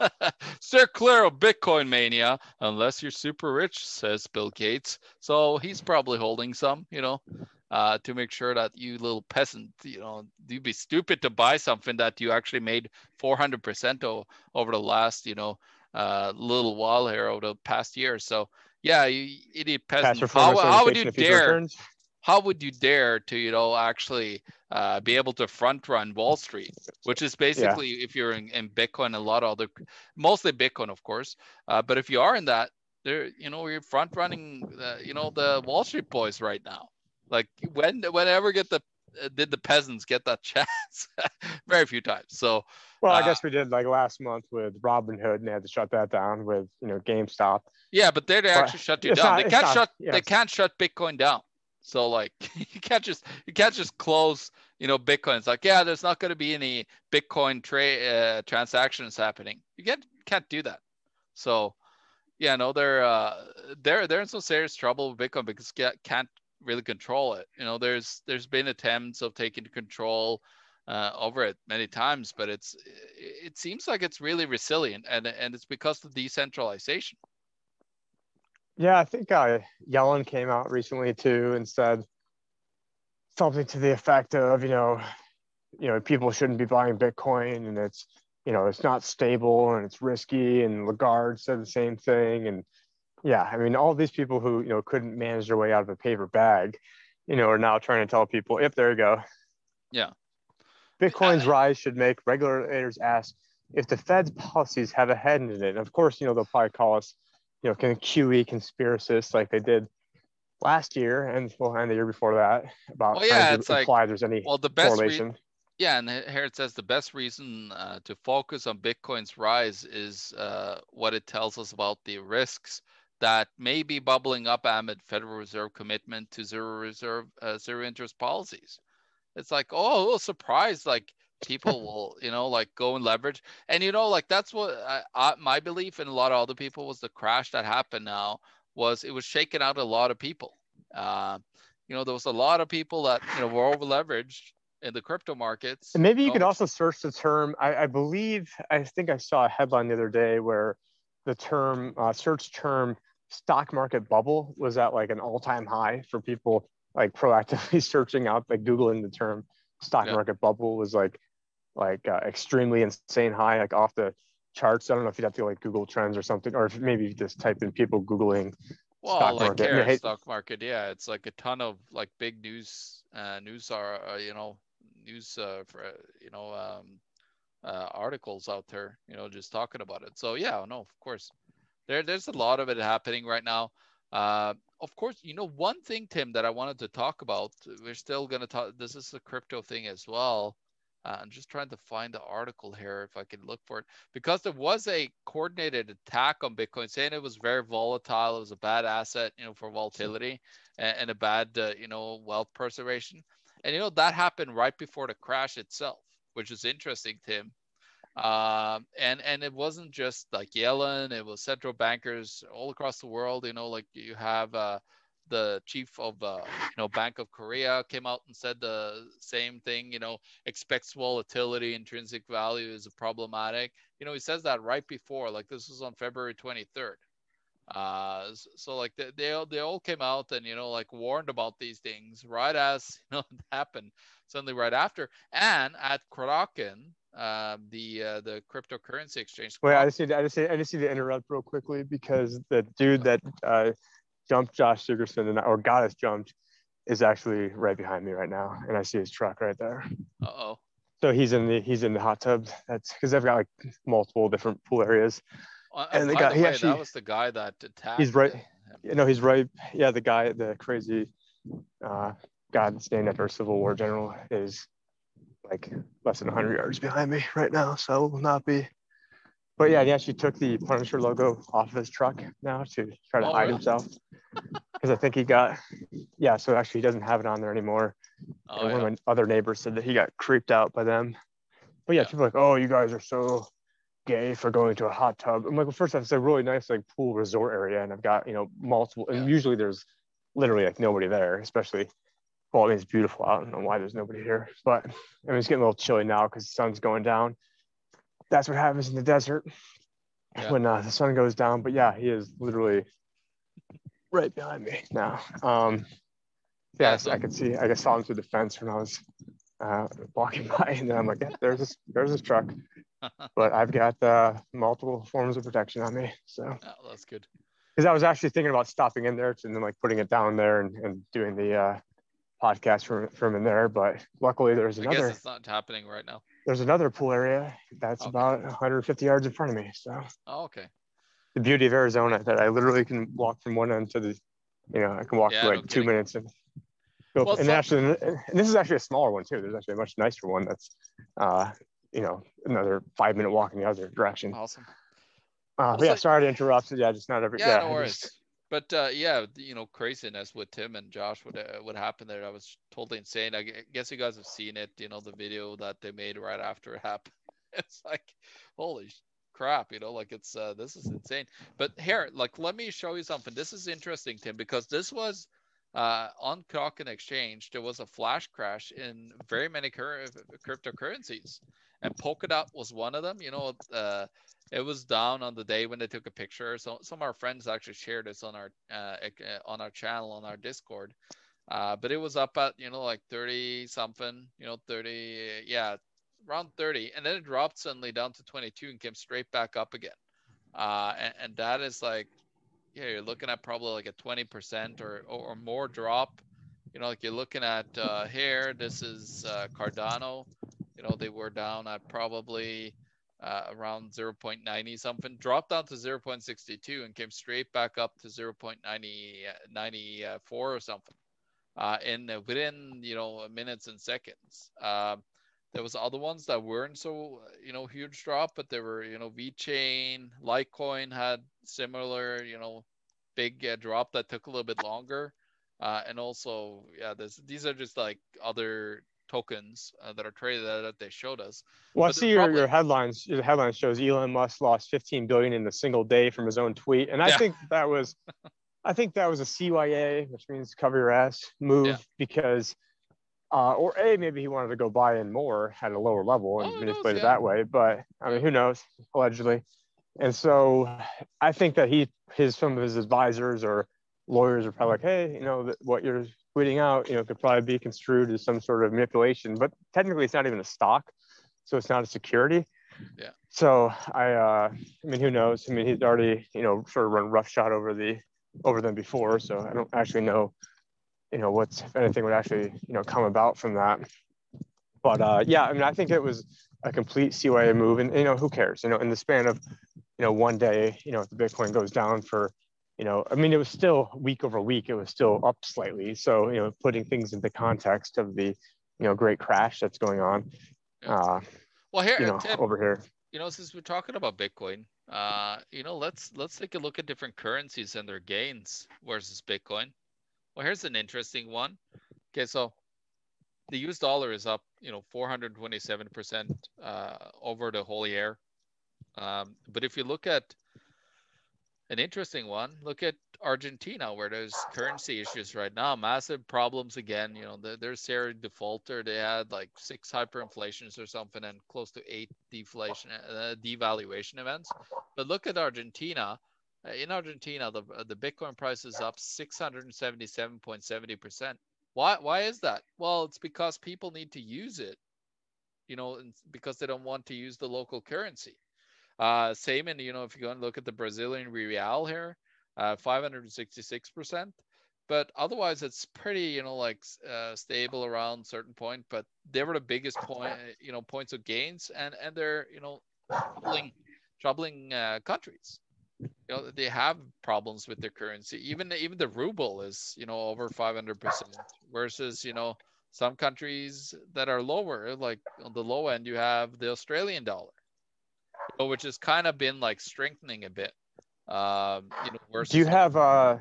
Steer clear of Bitcoin mania unless you're super rich, says Bill Gates. So he's probably holding some, you know, uh, to make sure that you little peasant, you know, you'd be stupid to buy something that you actually made 400% over the last, you know, uh, little while here over the past year. So yeah, you idiot peasant. How, how would you dare? How would you dare to you know actually uh, be able to front run Wall Street, which is basically yeah. if you're in, in, Bitcoin, a lot of other, mostly Bitcoin, of course. Uh, but if you are in that, there, you know, you're front running, uh, you know, the Wall Street boys right now. Like when, whenever get the uh, did the peasants get that chance? Very few times. So, well, I uh, guess we did like last month with Robinhood, and they had to shut that down with you know GameStop. Yeah, but they actually shut you down. Not, they can't not, shut. Yes. They can't shut Bitcoin down. So like you can't just you can't just close you know Bitcoin. It's like yeah, there's not going to be any Bitcoin trade uh, transactions happening. You can't can't do that. So yeah, no, they're uh, they're they're in some serious trouble with Bitcoin because can't really control it. You know, there's there's been attempts of taking control uh, over it many times, but it's it seems like it's really resilient, and and it's because of decentralization. Yeah, I think uh, Yellen came out recently too and said something to the effect of, you know, you know, people shouldn't be buying Bitcoin, and it's you know it's not stable and it's risky. And Lagarde said the same thing, and yeah, I mean, all these people who you know couldn't manage their way out of a paper bag, you know, are now trying to tell people, "If there you go." Yeah. Bitcoin's rise should make regulators ask if the Fed's policies have a head in it. And of course, you know, they'll probably call us, you know, QE conspiracists like they did last year and well, and the year before that about well, yeah, it's imply like, there's any well, the best correlation. Re- yeah, and here it says the best reason uh, to focus on Bitcoin's rise is uh, what it tells us about the risks that may be bubbling up amid Federal Reserve commitment to zero reserve, uh, zero interest policies. It's like, oh, a little surprise, like people will, you know, like go and leverage. And, you know, like that's what I, I, my belief and a lot of other people was the crash that happened now was it was shaking out a lot of people. Uh, you know, there was a lot of people that, you know, were over leveraged in the crypto markets. And maybe you could also search the term. I, I, believe, I think I saw a headline the other day where the term, uh, search term stock market bubble was at like an all-time high for people like proactively searching out like googling the term stock yeah. market bubble was like like uh, extremely insane high like off the charts i don't know if you'd have to like google trends or something or if maybe just type in people googling well stock like market. Care, stock market yeah it's like a ton of like big news uh news are uh, you know news uh for you know um uh articles out there you know just talking about it so yeah no of course there, there's a lot of it happening right now. Uh, of course, you know one thing, Tim, that I wanted to talk about. We're still going to talk. This is a crypto thing as well. Uh, I'm just trying to find the article here if I can look for it because there was a coordinated attack on Bitcoin, saying it was very volatile. It was a bad asset, you know, for volatility and, and a bad, uh, you know, wealth preservation. And you know that happened right before the crash itself, which is interesting, Tim. Um, and and it wasn't just like Yellen; it was central bankers all across the world. You know, like you have uh, the chief of uh, you know Bank of Korea came out and said the same thing. You know, expects volatility, intrinsic value is problematic. You know, he says that right before, like this was on February 23rd. Uh, so like they, they all, they all came out and you know like warned about these things right as you know it happened suddenly right after and at Kraken um, the uh, the cryptocurrency exchange. Wait, I just need to, I just need, I just need to interrupt real quickly because the dude that uh, jumped Josh Sigurdson and or got us jumped is actually right behind me right now, and I see his truck right there. Uh oh. So he's in the he's in the hot tub. That's because they've got like multiple different pool areas. Uh, and the guy, the he actually, that was the guy that attacked. He's right. You know, he's right. Yeah, the guy, the crazy uh, guy that's named after a Civil War general is like less than 100 yards behind me right now, so will not be. But yeah, mm. he actually took the Punisher logo off of his truck now to try to oh, hide really? himself. Because I think he got, yeah, so actually he doesn't have it on there anymore. Oh, and yeah. one of my other neighbors said that he got creeped out by them. But yeah, yeah, people are like, oh, you guys are so gay for going to a hot tub. I'm like, well, first off, it's a really nice like pool resort area, and I've got you know multiple, and usually there's literally like nobody there, especially well, I mean, it's beautiful out. I don't know why there's nobody here, but I mean, it's getting a little chilly now because the sun's going down. That's what happens in the desert yeah. when uh, the sun goes down. But yeah, he is literally right behind me now. Um, yeah, yeah so, I could see. I just saw him through the fence when I was uh, walking by, and then I'm like, yeah, there's this, there's this truck, but I've got uh, multiple forms of protection on me. So oh, that's good. Because I was actually thinking about stopping in there and then like putting it down there and, and doing the uh, podcast from from in there, but luckily there's another. I another. guess it's not happening right now. There's another pool area that's Okay. about 150 yards in front of me. So Oh, okay. the beauty of Arizona that I literally can walk from one end to the, you know, I can walk Yeah, for no like two kidding. minutes and go. Well, and actually, and this is actually a smaller one too. There's actually a much nicer one that's, uh, you know, another five minute walk in the other direction. Awesome. Uh, Also- yeah, sorry to interrupt. Yeah, just not every. Yeah, Yeah, no worries. just- But uh, yeah, you know, craziness with Tim and Josh. What uh, what happened there? I was totally insane. I guess you guys have seen it. You know, the video that they made right after it happened. It's like, holy crap! You know, like it's uh, this is insane. But here, like, let me show you something. This is interesting, Tim, because this was uh, on Kraken Exchange. There was a flash crash in very many cur- cryptocurrencies, and Polkadot was one of them. You know, uh, it was down on the day when they took a picture. So some of our friends actually shared this on our uh, uh, on our channel on our Discord. Uh, but it was up at you know like 30 something, you know 30, yeah, around 30, and then it dropped suddenly down to 22 and came straight back up again. Uh, and, and that is like, yeah, you're looking at probably like a 20% or or, or more drop. You know, like you're looking at uh, here. This is uh, Cardano. You know, they were down at probably uh, around 0.90 something, dropped down to 0.62 and came straight back up to 0.90 or something. Uh, uh, within you know minutes and seconds. Um, there was other ones that weren't so you know huge drop, but there were you know VeChain, Litecoin had similar you know big uh, drop that took a little bit longer, uh, and also yeah, this, these are just like other tokens uh, that are traded that, they showed us. Well, I see your, problem- your headlines. Your headline shows Elon Musk lost 15 billion in a single day from his own tweet, and I Yeah. think that was, I think that was a CYA, which means cover your ass move Yeah. because, uh, or a maybe he wanted to go buy in more at a lower level and Oh, manipulate it yeah. that way. But I mean, who knows? Allegedly, and so I think that he, his some of his advisors or lawyers are probably like, hey, you know, what you're tweeting out, you know, could probably be construed as some sort of manipulation, but technically it's not even a stock, so it's not a security. Yeah. So I, uh, I mean, who knows? I mean, he's already, you know, sort of run roughshod over the over them before, so I don't actually know, you know, what's if anything would actually, you know, come about from that. But uh, yeah, I mean, I think it was a complete CYA move, and you know, who cares? You know, in the span of, you know, one day, you know, if the Bitcoin goes down for, you know, I mean, it was still week over week, it was still up slightly. So you know, putting things into context of the, you know, great crash that's going on, uh, Well, here, you know, Tim, over here. you know, since we're talking about Bitcoin, uh, you know, let's let's take a look at different currencies and their gains versus Bitcoin. Well, here's an interesting one. Okay, so the US dollar is up, you know, 427% uh, over the whole year. Um, but if you look at an interesting one, look at Argentina, where there's currency issues right now, massive problems again. You know, the, their Sierra defaulter, they had like six hyperinflations or something, and close to eight deflation, uh, devaluation events. But look at Argentina. Uh, In Argentina, the the Bitcoin price is up 677.70 percent. Why why is that? Well, it's because people need to use it, you know, because they don't want to use the local currency. Uh, same and you know if you go and look at the Brazilian real here, uh, 566 percent. But otherwise, it's pretty you know like uh, stable around certain point. But they were the biggest point you know points of gains, and and they're you know troubling troubling uh, countries. You know they have problems with their currency. Even even the ruble is you know over 500 percent versus you know some countries that are lower. Like on the low end, you have the Australian dollar, know, which has kind of been like strengthening a bit. Um, you know, Do you have uh,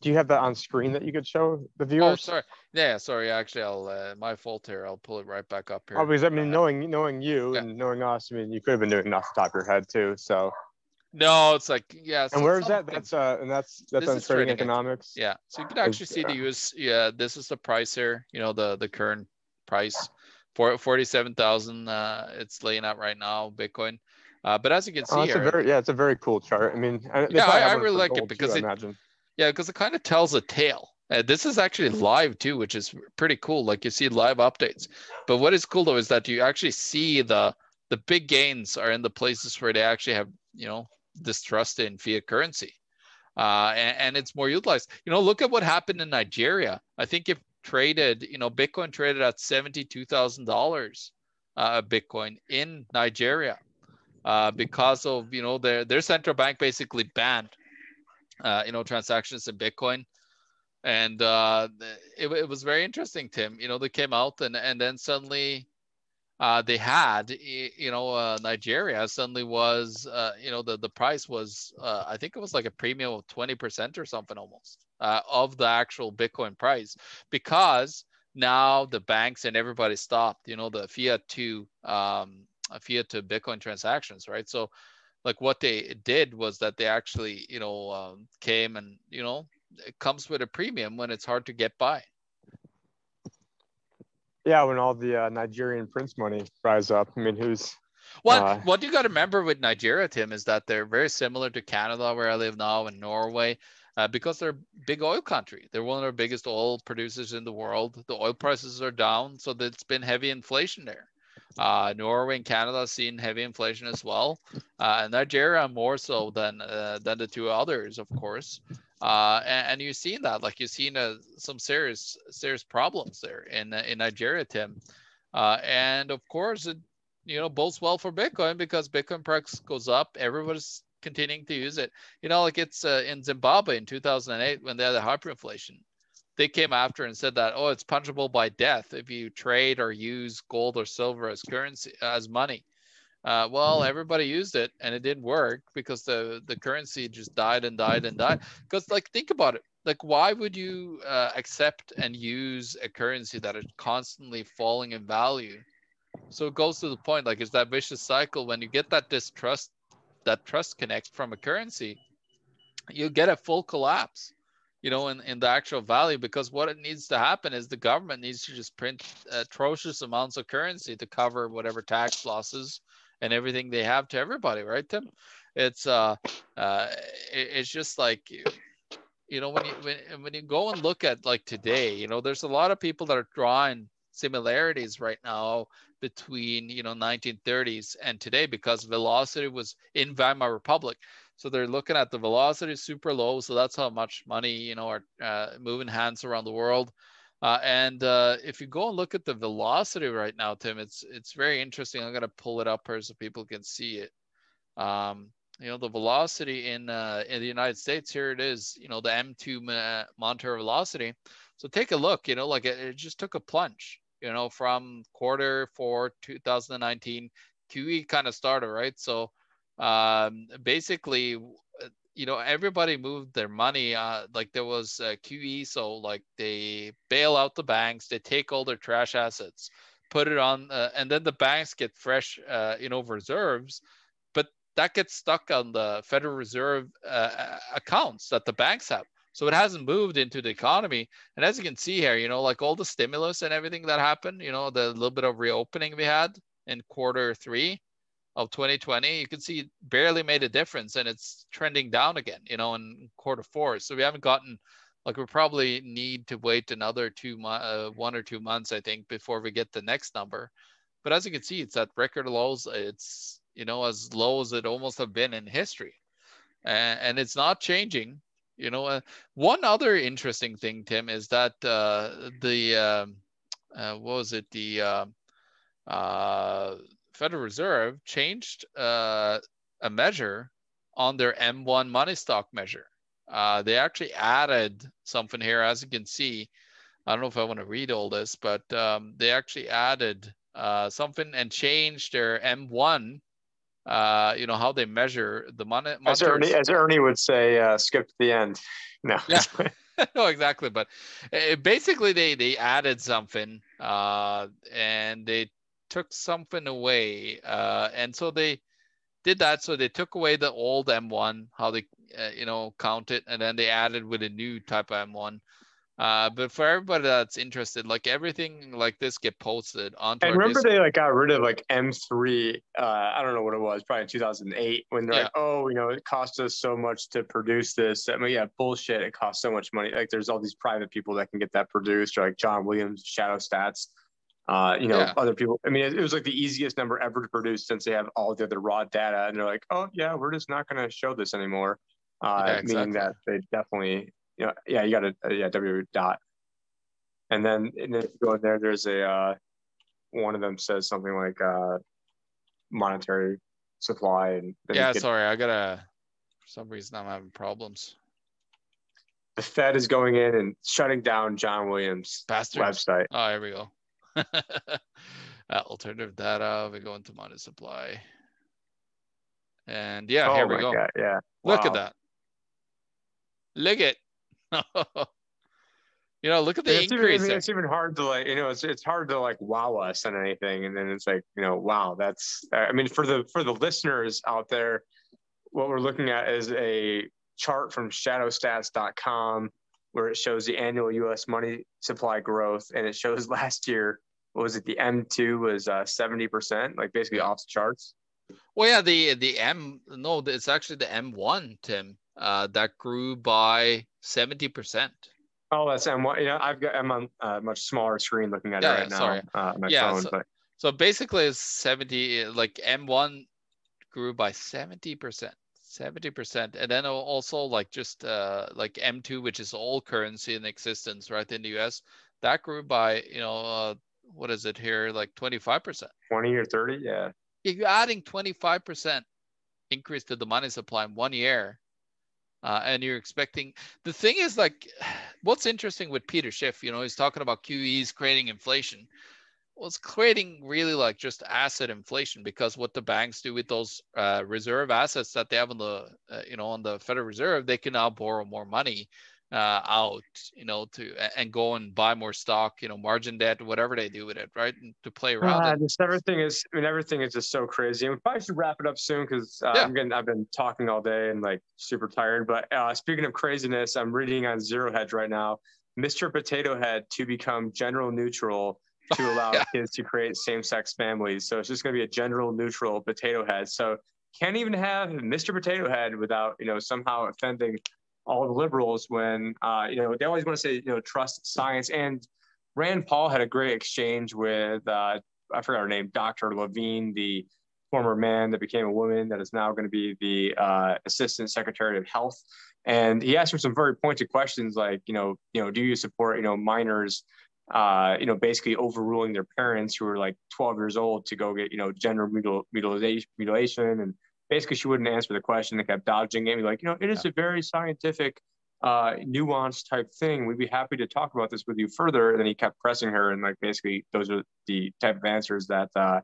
do you have that on screen that you could show the Oh, viewers? sorry. Yeah, sorry. Actually, I'll uh, my fault here. I'll pull it right back up here. Oh, because I mean, Uh, knowing knowing you yeah. and knowing us, I mean, you could have been doing it off the top of your head too. So, No, it's like yeah. and where is that? That's uh, and that's that's on trading economics. Yeah, so you can actually see the yeah. US. Yeah, this is the price here. You know the the current price for forty-seven thousand. Uh, it's laying out right now, Bitcoin. Uh, but as you can see Oh, it's a here, very yeah, it's a very cool chart. I mean, I, Yeah, I- I really like it too, because I it- imagine. yeah, because it kind of tells a tale. Uh, this is actually live too, which is pretty cool. Like you see live updates. But what is cool though is that you actually see the the big gains are in the places where they actually have you know distrust in fiat currency, uh, and, and it's more utilized. You know, look at what happened in Nigeria. I think if traded, you know, Bitcoin traded at seventy two thousand uh, dollars a Bitcoin in Nigeria uh, because of you know their their central bank basically banned uh, you know transactions in Bitcoin. And uh, it, it was very interesting tim. You know they came out and and then suddenly uh, they had you know uh, nigeria suddenly was uh, you know the, the price was uh, i think it was like a premium of 20% or something almost uh, of the actual bitcoin price because now the banks and everybody stopped you know the fiat to um, fiat to bitcoin transactions right so like what they did was that they actually you know um, came and you know it comes with a premium when it's hard to get by. Yeah, when all the uh, Nigerian prince money rise up. I mean, who's what uh, what you got to remember with Nigeria, Tim, is that they're very similar to Canada, where I live now, and Norway, uh, because they're big oil country. They're one of our biggest oil producers in the world. The oil prices are down, so it's been heavy inflation there. Uh, Norway and Canada seen heavy inflation as well. Uh, and Nigeria more so than uh, than the two others, of course. Uh, and, and, you've seen that, like you've seen uh, some serious serious problems there in uh, in Nigeria, Tim. And of course, it you know bodes well for Bitcoin because Bitcoin price goes up. Everybody's continuing to use it. You know, like it's in Zimbabwe in 2008 when they had hyperinflation. They came after and said that oh, it's punishable by death if you trade or use gold or silver as currency as money. Uh, well, mm-hmm. everybody used it and it didn't work because the the currency just died and died and died. Because like think about it, like why would you uh, accept and use a currency that is constantly falling in value? So it goes to the point like it's that vicious cycle when you get that distrust, that trust connect from a currency, you get a full collapse you know, in, in the actual value, because what it needs to happen is the government needs to just print atrocious amounts of currency to cover whatever tax losses and everything they have to everybody, right, Tim? It's uh, uh, it, it's just like you know when you when, when you go and look at like today, you know, there's a lot of people that are drawing similarities right now between you know 1930s and today because velocity was in Weimar Republic. So they're looking at the velocity super low, so that's how much money you know are uh, moving hands around the world. Uh, and uh, if you go and look at the velocity right now, Tim, it's it's very interesting. I'm gonna pull it up here so people can see it. Um, you know, the velocity in uh, in the United States, here it is. You know, the M2 monitor velocity. So take a look. You know, like it, it just took a plunge. You know, from quarter four 2019, QE kind of started right. So um, basically you know everybody moved their money uh like there was qe so like they bail out the banks they take all their trash assets put it on uh, and then the banks get fresh uh, you know reserves but that gets stuck on the federal reserve uh, accounts that the banks have. So it hasn't moved into the economy. And as you can see here you know like all the stimulus and everything that happened you know the little bit of reopening we had in quarter three of 2020, you can see barely made a difference and it's trending down again, you know, in quarter four. So we haven't gotten, like, we probably need to wait another two, uh, one or two months, I think, before we get the next number. But as you can see, it's at record lows. It's, you know, as low as it almost have been in history. And, and it's not changing. You know, uh, one other interesting thing, Tim, is that uh, the, um, uh, what was it? The, uh, uh Federal Reserve changed uh, a measure on their M1 money stock measure. Uh, they actually added something here, as you can see. I don't know if I want to read all this, but um, they actually added uh, something and changed their M1. Uh, you know how they measure the money. As Ernie, as Ernie would say, uh, skip to the end. No. Yeah. no, exactly. But uh, basically, they they added something, uh, and they took something away, uh, and so they did that. So they took away the old M1, how they uh, you know count it, and then they added with a new type of M1. Uh, but for everybody that's interested, like everything like this get posted onto. And remember, Discord. they like got rid of like M3. Uh, I don't know what it was, probably 2008, when they're Yeah. like, oh, you know, it cost us so much to produce this. I mean, yeah, bullshit. It costs so much money. Like, there's all these private people that can get that produced, or like John Williams, Shadow Stats. Uh, you know, Yeah. other people. I mean, it, it was like the easiest number ever to produce since they have all the other raw data, and they're like, oh yeah, we're just not going to show this anymore. Uh, Yeah, meaning that they definitely, you know, yeah, you got to, uh, yeah, W dot. And then, and then if you go in there, there's a, uh, one of them says something like uh, monetary supply and Yeah, get- sorry, I gotta. For some reason, I'm having problems. the Fed is going in and shutting down John Williams' Bastards. website. Oh, here we go. uh, alternative data. We go into money supply. And yeah, oh here we go. God, yeah. Look at that. Look at. you know, look at the It's even, increase. mean, it's even hard to like, you know, it's it's hard to like wow us on anything, and then it's like, you know, wow, that's. I mean, for the for the listeners out there, what we're looking at is a chart from ShadowStats.com where it shows the annual U.S. money supply growth, and it shows last year, what was it? The M2 was uh, seventy percent, like basically off the charts. Well, yeah, the the M no, it's actually the M1, Tim. Uh, that grew by seventy percent. Oh, that's M1. You know, I've got I'm on a much smaller screen looking at Yeah, it right now. sorry. Uh, on my Yeah, phone, so- but So basically, it's seventy. Like M1 grew by seventy percent, seventy percent, and then also like just uh like M2, which is all currency in existence, right in the US, that grew by you know uh, what is it here like twenty five percent. 20 or 30, yeah. If you're adding twenty five percent increase to the money supply in one year, uh, and you're expecting the thing is like what's interesting with Peter Schiff, you know, he's talking about QEs creating inflation. Well, it's creating really like just asset inflation because what the banks do with those uh, reserve assets that they have on the uh, you know on the Federal Reserve, they can now borrow more money uh, out, you know, to and go and buy more stock, you know, margin debt, whatever they do with it, right, and to play around. It. just everything is. I mean, everything is just so crazy. And we probably should wrap it up soon because uh, Yeah. I'm getting. I've been talking all day and like super tired. But uh, speaking of craziness, I'm reading on Zero Hedge right now. Mr. Potato Head to become general neutral to allow Yeah. kids to create same-sex families. So it's just going to be a general neutral potato head. So can't even have Mr. Potato Head without you know somehow offending all the liberals when uh, you know they always want to say you know trust science and Rand Paul had a great exchange with uh, I forgot her name, Dr. Levine, the former man that became a woman that is now going to be the uh, Assistant Secretary of Health. And he asked her some very pointed questions like, you know, you know, do you support, you know, minors, uh, you know, basically overruling their parents who were like 12 years old to go get, you know, gender mutil- mutilation, mutilation. And basically she wouldn't answer the question. They kept dodging it. Like, you know, it is a very scientific uh, nuanced type thing. We'd be happy to talk about this with you further. And then he kept pressing her, and like basically those are the type of answers that uh,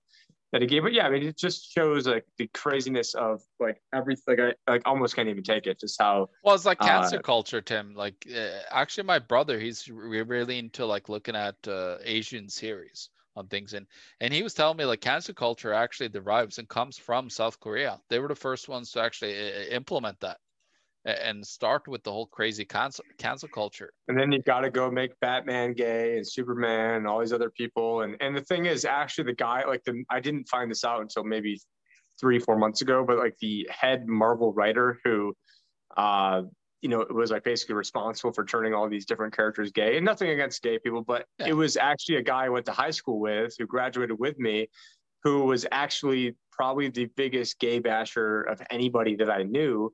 that he gave. But yeah, I mean, it just shows like the craziness of like everything. Like I like almost can't even take it. Just how Well, it's like Uh, cancer culture, Tim. Like, uh, actually, my brother, he's re- really into like looking at uh, Asian series on things, and and he was telling me like cancer culture actually derives and comes from South Korea. They were the first ones to actually uh, implement that and start with the whole crazy cancel cancel culture. and then you've got to go make Batman gay and Superman and all these other people. And and the thing is, actually, the guy like the I didn't find this out until maybe three four months ago, but like the head Marvel writer who, uh, you know, was like basically responsible for turning all these different characters gay. And nothing against gay people, but Yeah. it was actually a guy I went to high school with who graduated with me, who was actually probably the biggest gay basher of anybody that I knew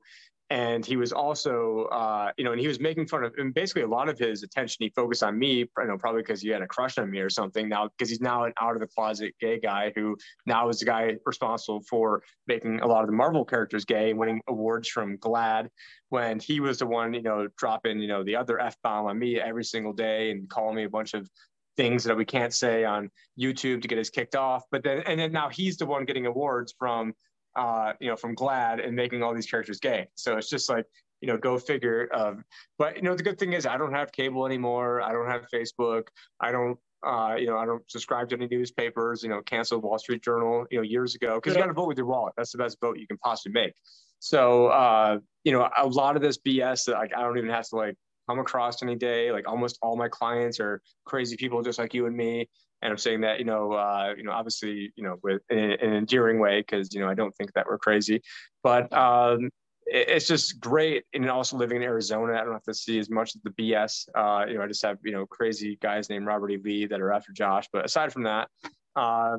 and he was also uh, you know and he was making fun of and basically a lot of his attention he focused on me you know probably because he had a crush on me or something now because he's now an out of the closet gay guy who now is the guy responsible for making a lot of the marvel characters gay winning awards from GLAAD when he was the one you know dropping you know the other f-bomb on me every single day and calling me a bunch of things that we can't say on youtube to get us kicked off. But then and then now he's the one getting awards from uh, you know, from GLAAD and making all these characters gay. So it's just like, you know, go figure. Um, but you know, the good thing is I don't have cable anymore. I don't have Facebook. I don't, uh, you know, I don't subscribe to any newspapers. You know, canceled Wall Street Journal, you know, years ago because you got to vote with your wallet. That's the best vote you can possibly make. So, uh, you know, a lot of this BS that like I don't even have to like come across any day. Like almost all my clients are crazy people just like you and me. And I'm saying that, you know, uh, you know, obviously, you know, with in, in an endearing way, because you know, I don't think that we're crazy, but um, it, it's just great. And also living in Arizona, I don't have to see as much of the BS. Uh, you know, I just have you know crazy guys named Robert E. Lee that are after Josh. But aside from that, uh,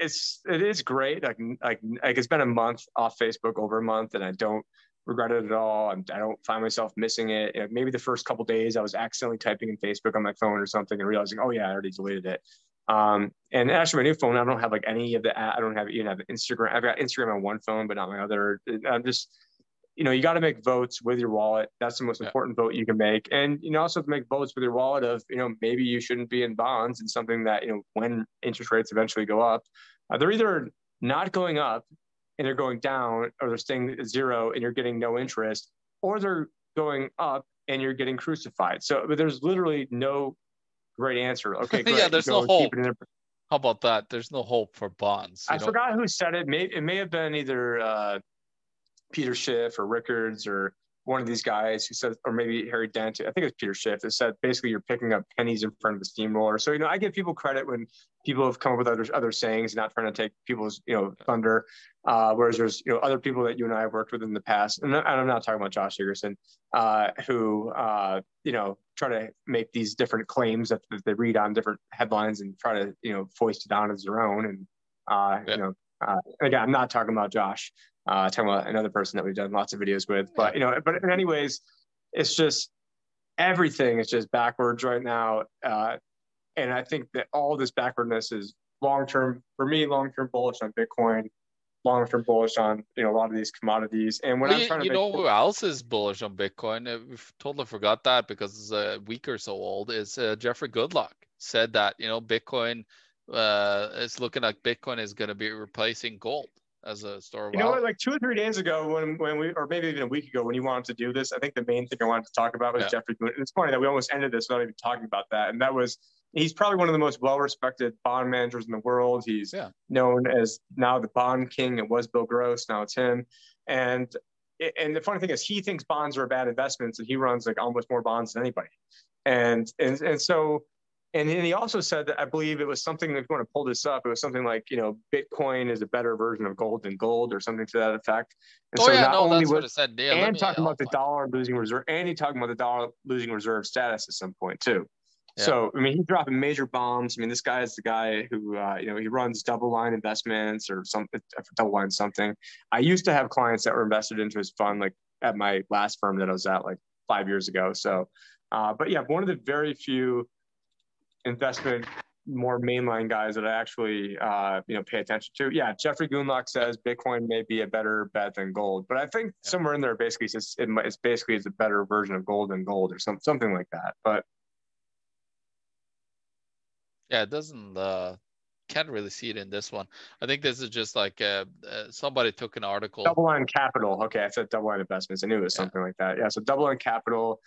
it's it is great. Like like like it's been a month off Facebook, over a month, and I don't regret it at all. I'm, I do not find myself missing it. You know, maybe the first couple days I was accidentally typing in Facebook on my phone or something and realizing, oh yeah, I already deleted it. Um, and actually, my new phone, I don't have like any of the. I don't have even have Instagram. I've got Instagram on one phone, but not my other. I'm just, you know, you got to make votes with your wallet. That's the most yeah. important vote you can make. And you know, also have to make votes with your wallet of, you know, maybe you shouldn't be in bonds and something that you know when interest rates eventually go up, uh, they're either not going up and they're going down, or they're staying at zero and you're getting no interest, or they're going up and you're getting crucified. So, but there's literally no great answer. Okay, great. yeah, there's no hope. How about that? There's no hope for bonds. I know? forgot who said it. May, it may have been either uh, Peter Schiff or Rickards or one of these guys who said, or maybe Harry Dent, I think it's Peter Schiff, that said basically you're picking up pennies in front of the steamroller. So, you know, I give people credit when people have come up with other other sayings, not trying to take people's, you know, thunder. Uh, whereas there's, you know, other people that you and I have worked with in the past, and I'm not talking about Josh Sigurdson, uh, who, uh, you know, try to make these different claims that, that, they read on different headlines and try to, you know, foist it on as their own. And, uh, yeah. you know, uh, again, I'm not talking about Josh uh, talking about another person that we've done lots of videos with. But you know, but in anyways, it's just everything is just backwards right now, uh, and I think that all this backwardness is long term for me. Long term bullish on Bitcoin. Long term bullish on you know a lot of these commodities. And when well, I'm trying to, you know, who else is bullish on Bitcoin? Uh, we've totally forgot that because it's a week or so old. Is uh, Jeffrey Gundlach said that you know Bitcoin uh, it's looking like Bitcoin is going to be replacing gold as a store. You know what? Like two or three days ago, when when we, or maybe even a week ago, when you wanted to do this, I think the main thing I wanted to talk about was yeah. Jeffrey it's funny that we almost ended this without even talking about that. And that was he's probably one of the most well-respected bond managers in the world. He's yeah. known as now the bond king. It was Bill Gross, now it's him. And and the funny thing is, he thinks bonds are bad investments, and he runs like almost more bonds than anybody. And and and so and then he also said that I believe it was something, if you want to pull this up, it was something like, you know, Bitcoin is a better version of gold than gold or something to that effect. And oh, so yeah, no, that's was, what it said. Yeah, and talking about the dollar losing reserve, and he talking about the dollar losing reserve status at some point too. Yeah. So, I mean, he's dropping major bombs. I mean, this guy is the guy who, uh, you know, he runs DoubleLine investments or something, DoubleLine something. I used to have clients that were invested into his fund, like at my last firm that I was at like five years ago. So, uh, but yeah, one of the very few investment more mainline guys that I actually uh, you know pay attention to. Yeah, Jeffrey Gundlach says Bitcoin may be a better bet than gold, but I think yeah. somewhere in there basically says it's basically it's a better version of gold than gold or some, something like that. But yeah, it doesn't uh, can't really see it in this one. I think this is just like uh, uh, somebody took an article. DoubleLine Capital. Okay, I said DoubleLine Investments. I knew it was yeah. something like that. Yeah, so DoubleLine Capital.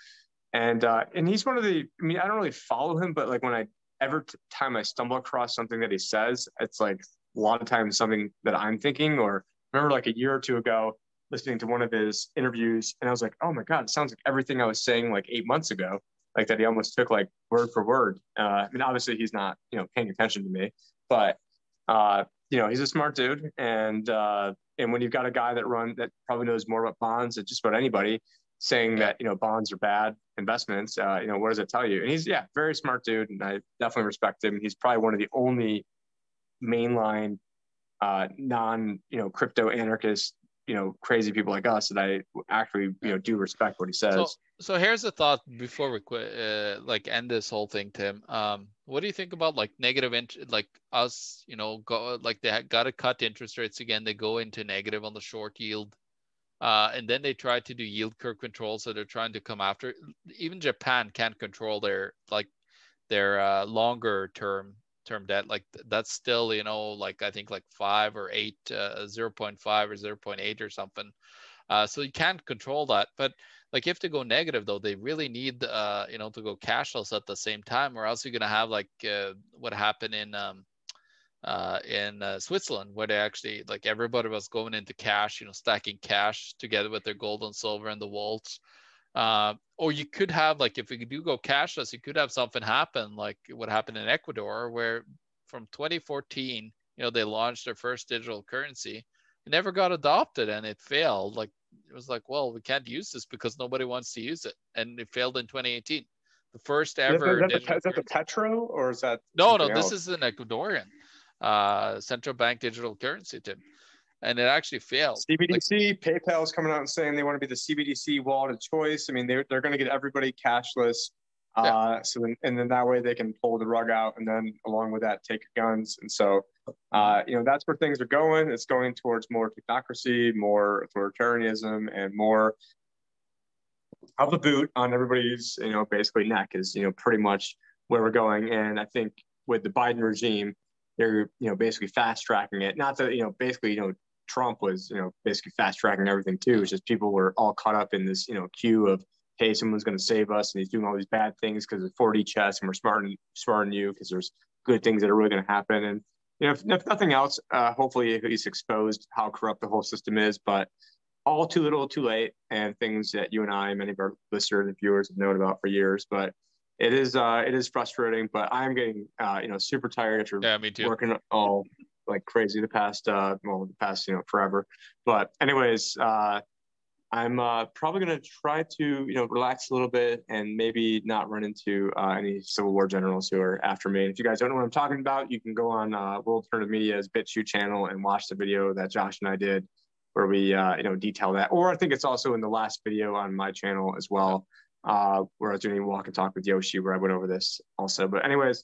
And uh, and he's one of the. I mean, I don't really follow him, but like when I every time I stumble across something that he says, it's like a lot of times something that I'm thinking. Or remember, like a year or two ago, listening to one of his interviews, and I was like, oh my god, it sounds like everything I was saying like eight months ago. Like that, he almost took like word for word. Uh, I mean, obviously he's not you know paying attention to me, but uh, you know he's a smart dude, and uh, and when you've got a guy that run that probably knows more about bonds than just about anybody, saying that you know bonds are bad investments uh, you know what does it tell you? And he's yeah very smart dude and i definitely respect him. He's probably one of the only mainline uh, non you know crypto anarchist you know crazy people like us that i actually you know do respect what he says so, so here's a thought before we quit uh, like end this whole thing tim um what do you think about like negative int- like us you know go like they got to cut interest rates again they go into negative on the short yield uh, and then they try to do yield curve control. So they're trying to come after. Even Japan can't control their like their uh, longer term term debt. Like that's still you know like I think like five or eight, uh, zero point five or zero point eight or something. Uh, so you can't control that. But like if they go negative though, they really need uh, you know to go cashless at the same time, or else you're gonna have like uh, what happened in um, uh, in uh, Switzerland, where they actually like everybody was going into cash, you know, stacking cash together with their gold and silver and the vaults. Uh, or you could have like if we do go cashless, you could have something happen like what happened in Ecuador, where from 2014, you know, they launched their first digital currency. It never got adopted and it failed. Like it was like, well, we can't use this because nobody wants to use it, and it failed in 2018. The first ever. Is that, the, is that the Petro or is that? No, no. Else? This is an Ecuadorian uh, central bank digital currency, Tim, and it actually failed. CBDC, like, PayPal is coming out and saying they want to be the CBDC wallet of choice. I mean, they're they're going to get everybody cashless. Yeah. Uh, so then, and then that way they can pull the rug out, and then along with that, take guns. And so, uh, you know, that's where things are going. It's going towards more technocracy, more authoritarianism, and more of the boot on everybody's, you know, basically neck is, you know, pretty much where we're going. And I think with the Biden regime, they're, you know, basically fast tracking it. Not that, you know, basically, you know, Trump was, you know, basically fast tracking everything too. It's just people were all caught up in this, you know, queue of hey, someone's going to save us and he's doing all these bad things because of 4D chess and we're smarter than, smarter than you because there's good things that are really going to happen. And, you know, if, if nothing else, uh, hopefully he's exposed how corrupt the whole system is, but all too little too late and things that you and I, many of our listeners and viewers have known about for years, but it is, uh, it is frustrating, but I'm getting, uh, you know, super tired after yeah, me too. working all like crazy the past, uh, well, the past, you know, forever. But anyways, uh, I'm uh, probably to try to, you know, relax a little bit and maybe not run into uh, any Civil War generals who are after me. And if you guys don't know what I'm talking about, you can go on uh, World Alternative Media's BitChute channel and watch the video that Josh and I did where we, uh, you know, detail that. Or I think it's also in the last video on my channel as well, uh, where I was doing a walk and talk with Yoshi, where I went over this also. But anyways,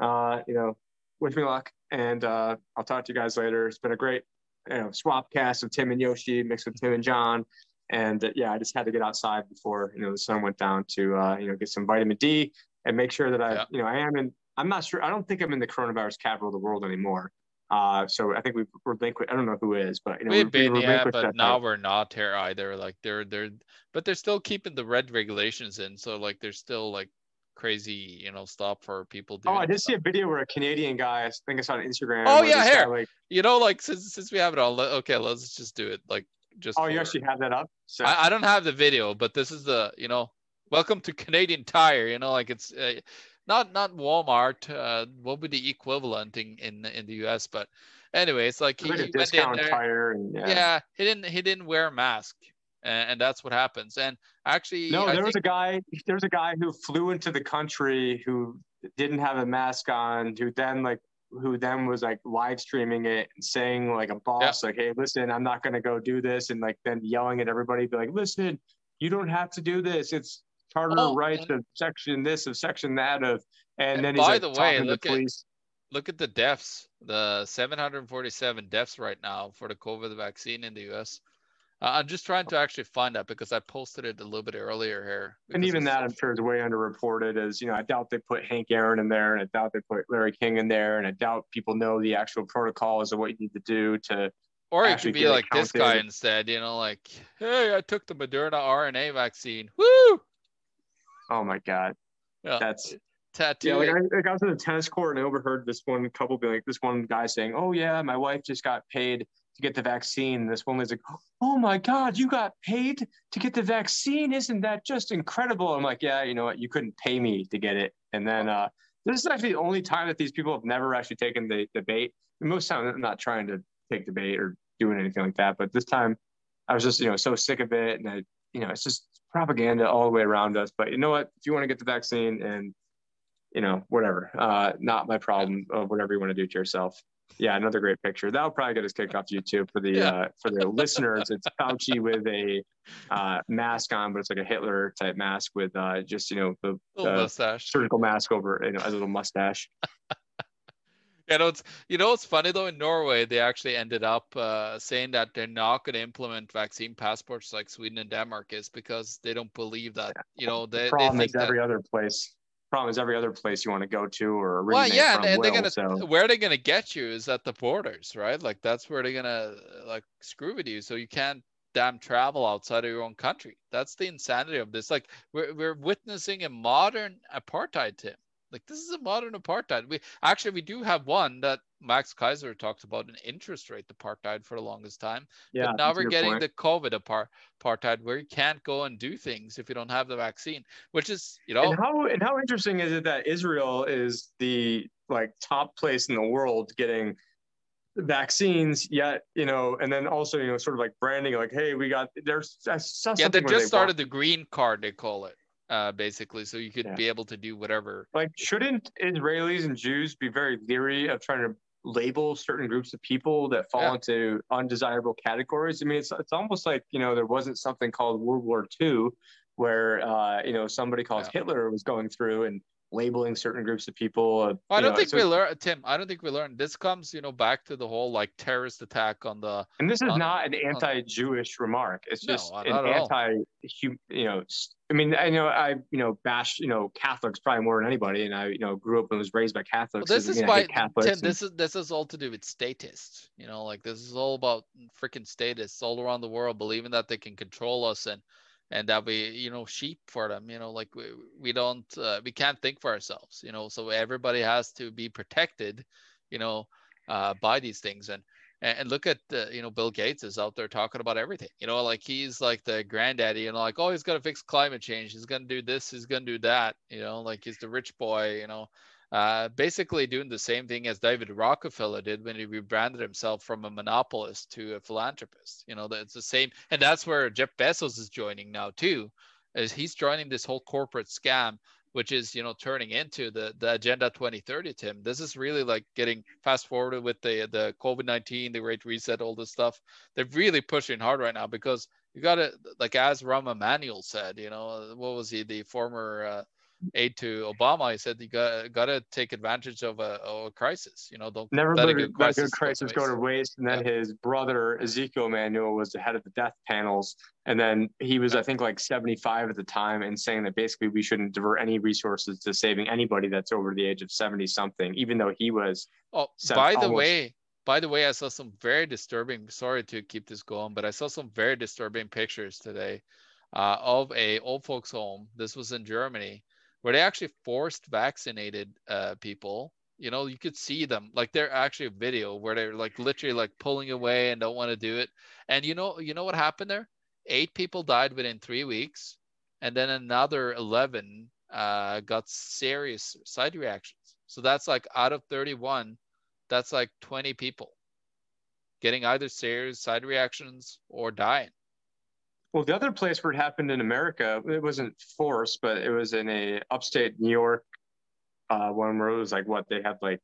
uh, you know, wish me luck, and uh, I'll talk to you guys later. It's been a great, you know, swap cast of Tim and Yoshi mixed with Tim and John and uh, yeah, I just had to get outside before you know the sun went down to uh, you know get some vitamin D and make sure that I yeah. you know I am in. I'm not sure. I don't think I'm in the coronavirus capital of the world anymore. Uh, so I think we've relinquished. I don't know who is, but you know, we've been, we yeah, but now we're not here either. Like they're they're, but they're still keeping the red regulations in. So like they're still like crazy, you know, stuff for people. oh, I did stuff. see a video where a Canadian guy, I think I saw on Instagram. Oh yeah, here. Guy, like, you know, like since since we have it all, okay, let's just do it. Like just oh for, you actually have that up so I, I, don't have the video but this is the you know welcome to canadian tire you know like it's uh, not not walmart uh what would be the equivalent in in, in the us but anyway it's like he, like he went in there, tire and, yeah. yeah. he didn't he didn't wear a mask and, and that's what happens. And actually no there was a guy there was a guy who flew into the country who didn't have a mask on who then like who then was like live streaming it and saying like a boss yeah. like hey listen i'm not going to go do this and like then yelling at everybody be like listen you don't have to do this. It's charter oh, rights and, of section this of section that of and, and then he's by like, the way look at look at the deaths the 747 deaths right now for the covid vaccine in the us uh, I'm just trying to actually find that because I posted it a little bit earlier here. And even that, I'm sure, is way underreported. As you know, I doubt they put Hank Aaron in there, and I doubt they put Larry King in there, and I doubt people know the actual protocols of what you need to do to. Or it could be like counted. this guy instead. You know, like, hey, I took the Moderna RNA vaccine. Woo! Oh my god, yeah. that's tattoo. Yeah, like I, like I was in the tennis court and I overheard this one couple being like, this one guy saying, "Oh yeah, my wife just got paid to get the vaccine. This woman's like, oh my God, you got paid to get the vaccine. Isn't that just incredible? I'm like, yeah, you know what? You couldn't pay me to get it. And then uh, this is actually the only time that these people have never actually taken the debate. Most time I'm not trying to take debate or doing anything like that. But this time I was just, you know, so sick of it. And I, you know, it's just propaganda all the way around us. But you know what? If you want to get the vaccine and, you know, whatever, uh, not my problem, of whatever you want to do to yourself. Yeah, another great picture. That'll probably get us kicked off YouTube for the yeah. uh, for the listeners. It's Fauci with a uh, mask on, but it's like a Hitler type mask with uh, just you know the, the surgical mask over you know a little mustache. Yeah, you know, it's you know it's funny though in Norway they actually ended up uh, saying that they're not going to implement vaccine passports like Sweden and Denmark is because they don't believe that you know they, the problem they is every that, other place problem is every other place you want to go to or well, yeah, from and they're gonna so. where they're gonna get you is at the borders, right? Like that's where they're gonna like screw with you, so you can't damn travel outside of your own country. That's the insanity of this. Like we're we're witnessing a modern apartheid, Tim. Like this is a modern apartheid. We actually we do have one that Max Keiser talked about an interest rate apartheid for the longest time. Yeah, but now we're getting point. the COVID apart, apartheid where you can't go and do things if you don't have the vaccine, which is, you know. And how, and how interesting is it that Israel is the like top place in the world getting vaccines yet you know and then also you know sort of like branding like hey we got there's yeah they just they started the green card they call it uh, basically, so you could yeah. be able to do whatever. Like, shouldn't Israelis and Jews be very leery of trying to label certain groups of people that fall yeah. into undesirable categories? I mean, it's it's almost like you know there wasn't something called World War II, where uh, you know somebody called yeah. Hitler was going through and labeling certain groups of people. Uh, I don't know, think so, we learned, Tim. I don't think we learned. This comes, you know, back to the whole like terrorist attack on the. And this is on, not an anti-Jewish on, remark. It's just no, an anti, you know. I mean, I know I, you know, bash, you know, Catholics probably more than anybody, and I, you know, grew up and was raised by Catholics. Well, this is why, Tim. And, this is this is all to do with statists. You know, like this is all about freaking statists all around the world believing that they can control us and and that we you know sheep for them you know like we, we don't uh, we can't think for ourselves you know so everybody has to be protected you know uh, by these things. And and look at the, you know bill gates is out there talking about everything you know like he's like the granddaddy and like oh he's going to fix climate change he's going to do this he's going to do that you know like he's the rich boy you know uh, basically doing the same thing as David Rockefeller did when he rebranded himself from a monopolist to a philanthropist. You know, it's the same, and that's where Jeff Bezos is joining now too, is he's joining this whole corporate scam, which is you know turning into the the Agenda 2030. Tim, this is really like getting fast forwarded with the the COVID 19, the Great Reset, all this stuff. They're really pushing hard right now because you got to like as Rahm Emanuel said, you know, what was he, the former uh, aid to Obama, he said you got got to take advantage of a, of a, crisis. You know, don't never let a good crisis, good crisis go, to waste. And then yeah. his brother Ezekiel Emanuel was the head of the death panels, and then he was, yeah. I think, like 75 at the time, and saying that basically we shouldn't divert any resources to saving anybody that's over the age of 70 something, even though he was. Oh, by the way, by the way, I saw some very disturbing. Sorry to keep this going, but I saw some very disturbing pictures today uh, of a old folks home. This was in Germany where they actually forced vaccinated uh, people. You know you could see them. Like they're actually a video where they're like literally like pulling away and don't want to do it. And you know you know what happened there? Eight people died within three weeks and then another 11 uh, got serious side reactions. So that's like out of 31 that's like 20 people getting either serious side reactions or dying well, the other place where it happened in America, it wasn't forced, but it was in a upstate New York uh, one where it was like what they had like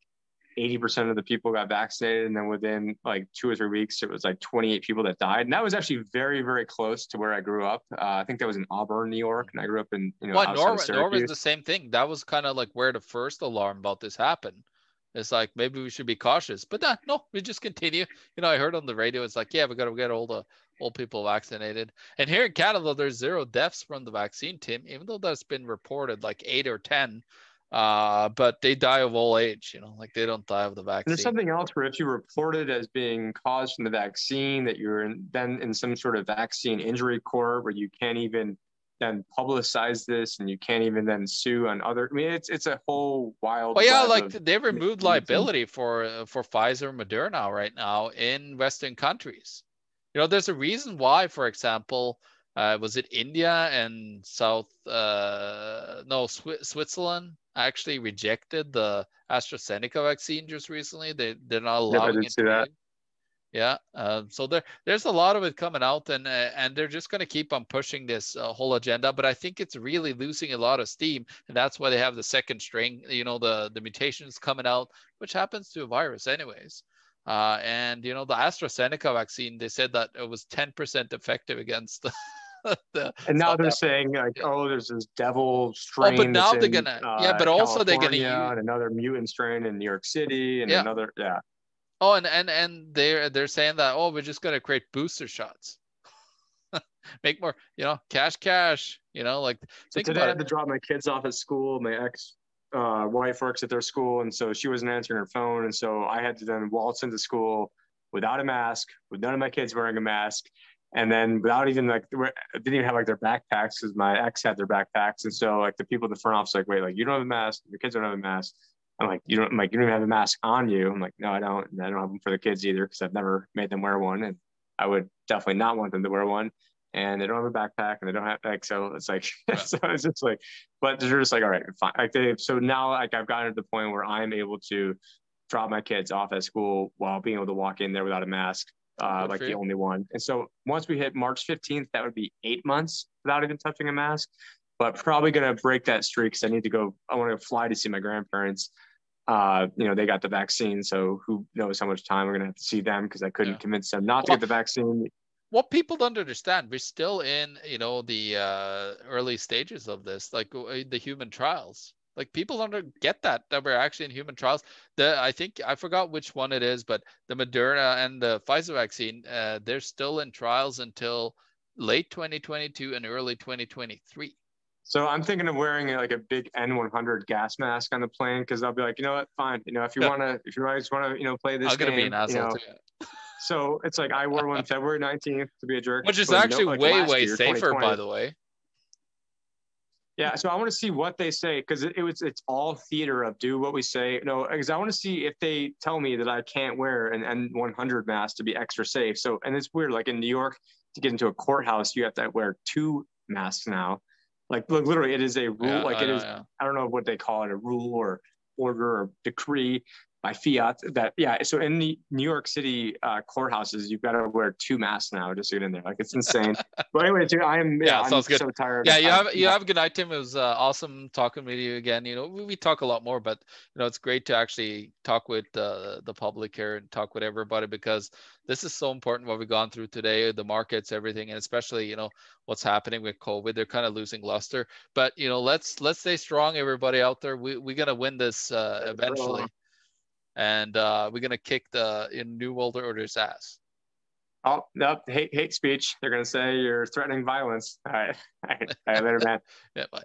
80% of the people got vaccinated. And then within like two or three weeks, it was like 28 people that died. And that was actually very, very close to where I grew up. Uh, I think that was in Auburn, New York. And I grew up in, you know, well, Norman, Norman's the same thing. That was kind of like where the first alarm about this happened. It's like maybe we should be cautious, but nah, no, we just continue. You know, I heard on the radio, it's like, yeah, we got to get all the old people vaccinated. And here in Canada, there's zero deaths from the vaccine, Tim, even though that's been reported like eight or 10. Uh, but they die of old age, you know, like they don't die of the vaccine. there's something else where if you report it as being caused from the vaccine, that you're in, then in some sort of vaccine injury court where you can't even then publicize this and you can't even then sue on other i mean it's it's a whole wild well yeah like they've removed liability for for pfizer moderna right now in western countries you know, there's a reason why, for example, uh, was it India and South, uh, no, Sw- Switzerland actually rejected the AstraZeneca vaccine just recently. They they're not allowing it. To that. Yeah, uh, so there there's a lot of it coming out, and uh, and they're just going to keep on pushing this uh, whole agenda. But I think it's really losing a lot of steam, and that's why they have the second string. You know, the the mutations coming out, which happens to a virus anyways. Uh, and you know the AstraZeneca vaccine, they said that it was 10% effective against the. the and now they're Africa. saying like, oh, there's this devil strain. Oh, but now they're gonna, uh, yeah, but also they're gonna use and another mutant strain in New York City and yeah. another, yeah. Oh, and and and they're they're saying that oh, we're just gonna create booster shots. Make more, you know, cash, cash. You know, like. So today I had to drop my kids off at school. My ex uh, wife works at their school, and so she wasn't answering her phone, and so I had to then waltz into school without a mask, with none of my kids wearing a mask, and then without even like didn't even have like their backpacks because my ex had their backpacks, and so like the people at the front office like, wait, like you don't have a mask, your kids don't have a mask. I'm like, you don't I'm like you don't even have a mask on you. I'm like, no, I don't. And I don't have them for the kids either because I've never made them wear one, and I would definitely not want them to wear one. And they don't have a backpack, and they don't have like so. It's like so it's just like, but they're just like, all right, fine. Like they, so now like I've gotten to the point where I'm able to drop my kids off at school while being able to walk in there without a mask, uh, like the only one. And so once we hit March 15th, that would be eight months without even touching a mask but probably going to break that streak because I need to go. I want to fly to see my grandparents. Uh, you know, they got the vaccine, so who knows how much time we're going to have to see them because I couldn't yeah. convince them not to well, get the vaccine. What people don't understand, we're still in, you know, the uh, early stages of this, like uh, the human trials. Like people don't get that that we're actually in human trials. The I think I forgot which one it is, but the Moderna and the Pfizer vaccine, uh, they're still in trials until late 2022 and early 2023. So I'm thinking of wearing like a big N100 gas mask on the plane because I'll be like, you know what, fine. You know, if you want to, if you just want to, you know, play this I'm game, gonna be an asshole you know, too. So it's like I wore one February 19th to be a jerk, which is actually know, like way way year, safer, by the way. Yeah, so I want to see what they say because it, it, was it's all theater of do what we say. No, because I want to see if they tell me that I can't wear an N100 mask to be extra safe. So and it's weird, like in New York, to get into a courthouse, you have to wear two masks now. Like, look, literally, it is a rule. Yeah, like, it is. Yeah. I don't know what they call it, a rule or order or decree by fiat that yeah so in the new york city uh, courthouses you've got to wear two masks now just to get in there. Like it's insane. But anyway dude, i am yeah, yeah sounds I'm good. so tired. Yeah you have you have a good night tim. It was uh, awesome talking with you again. You know we, we, talk a lot more but you know it's great to actually talk with uh, the public here and talk with everybody because this is so important what we've gone through today the markets everything and especially you know what's happening with covid. They're kind of losing luster. But you know let's let's stay strong everybody out there. We, we're gonna win this uh, eventually and uh, we're gonna kick the in New World Order's ass. Oh no, hate hate speech. They're gonna say you're threatening violence. All right, all right, all right later, man. yeah, bye.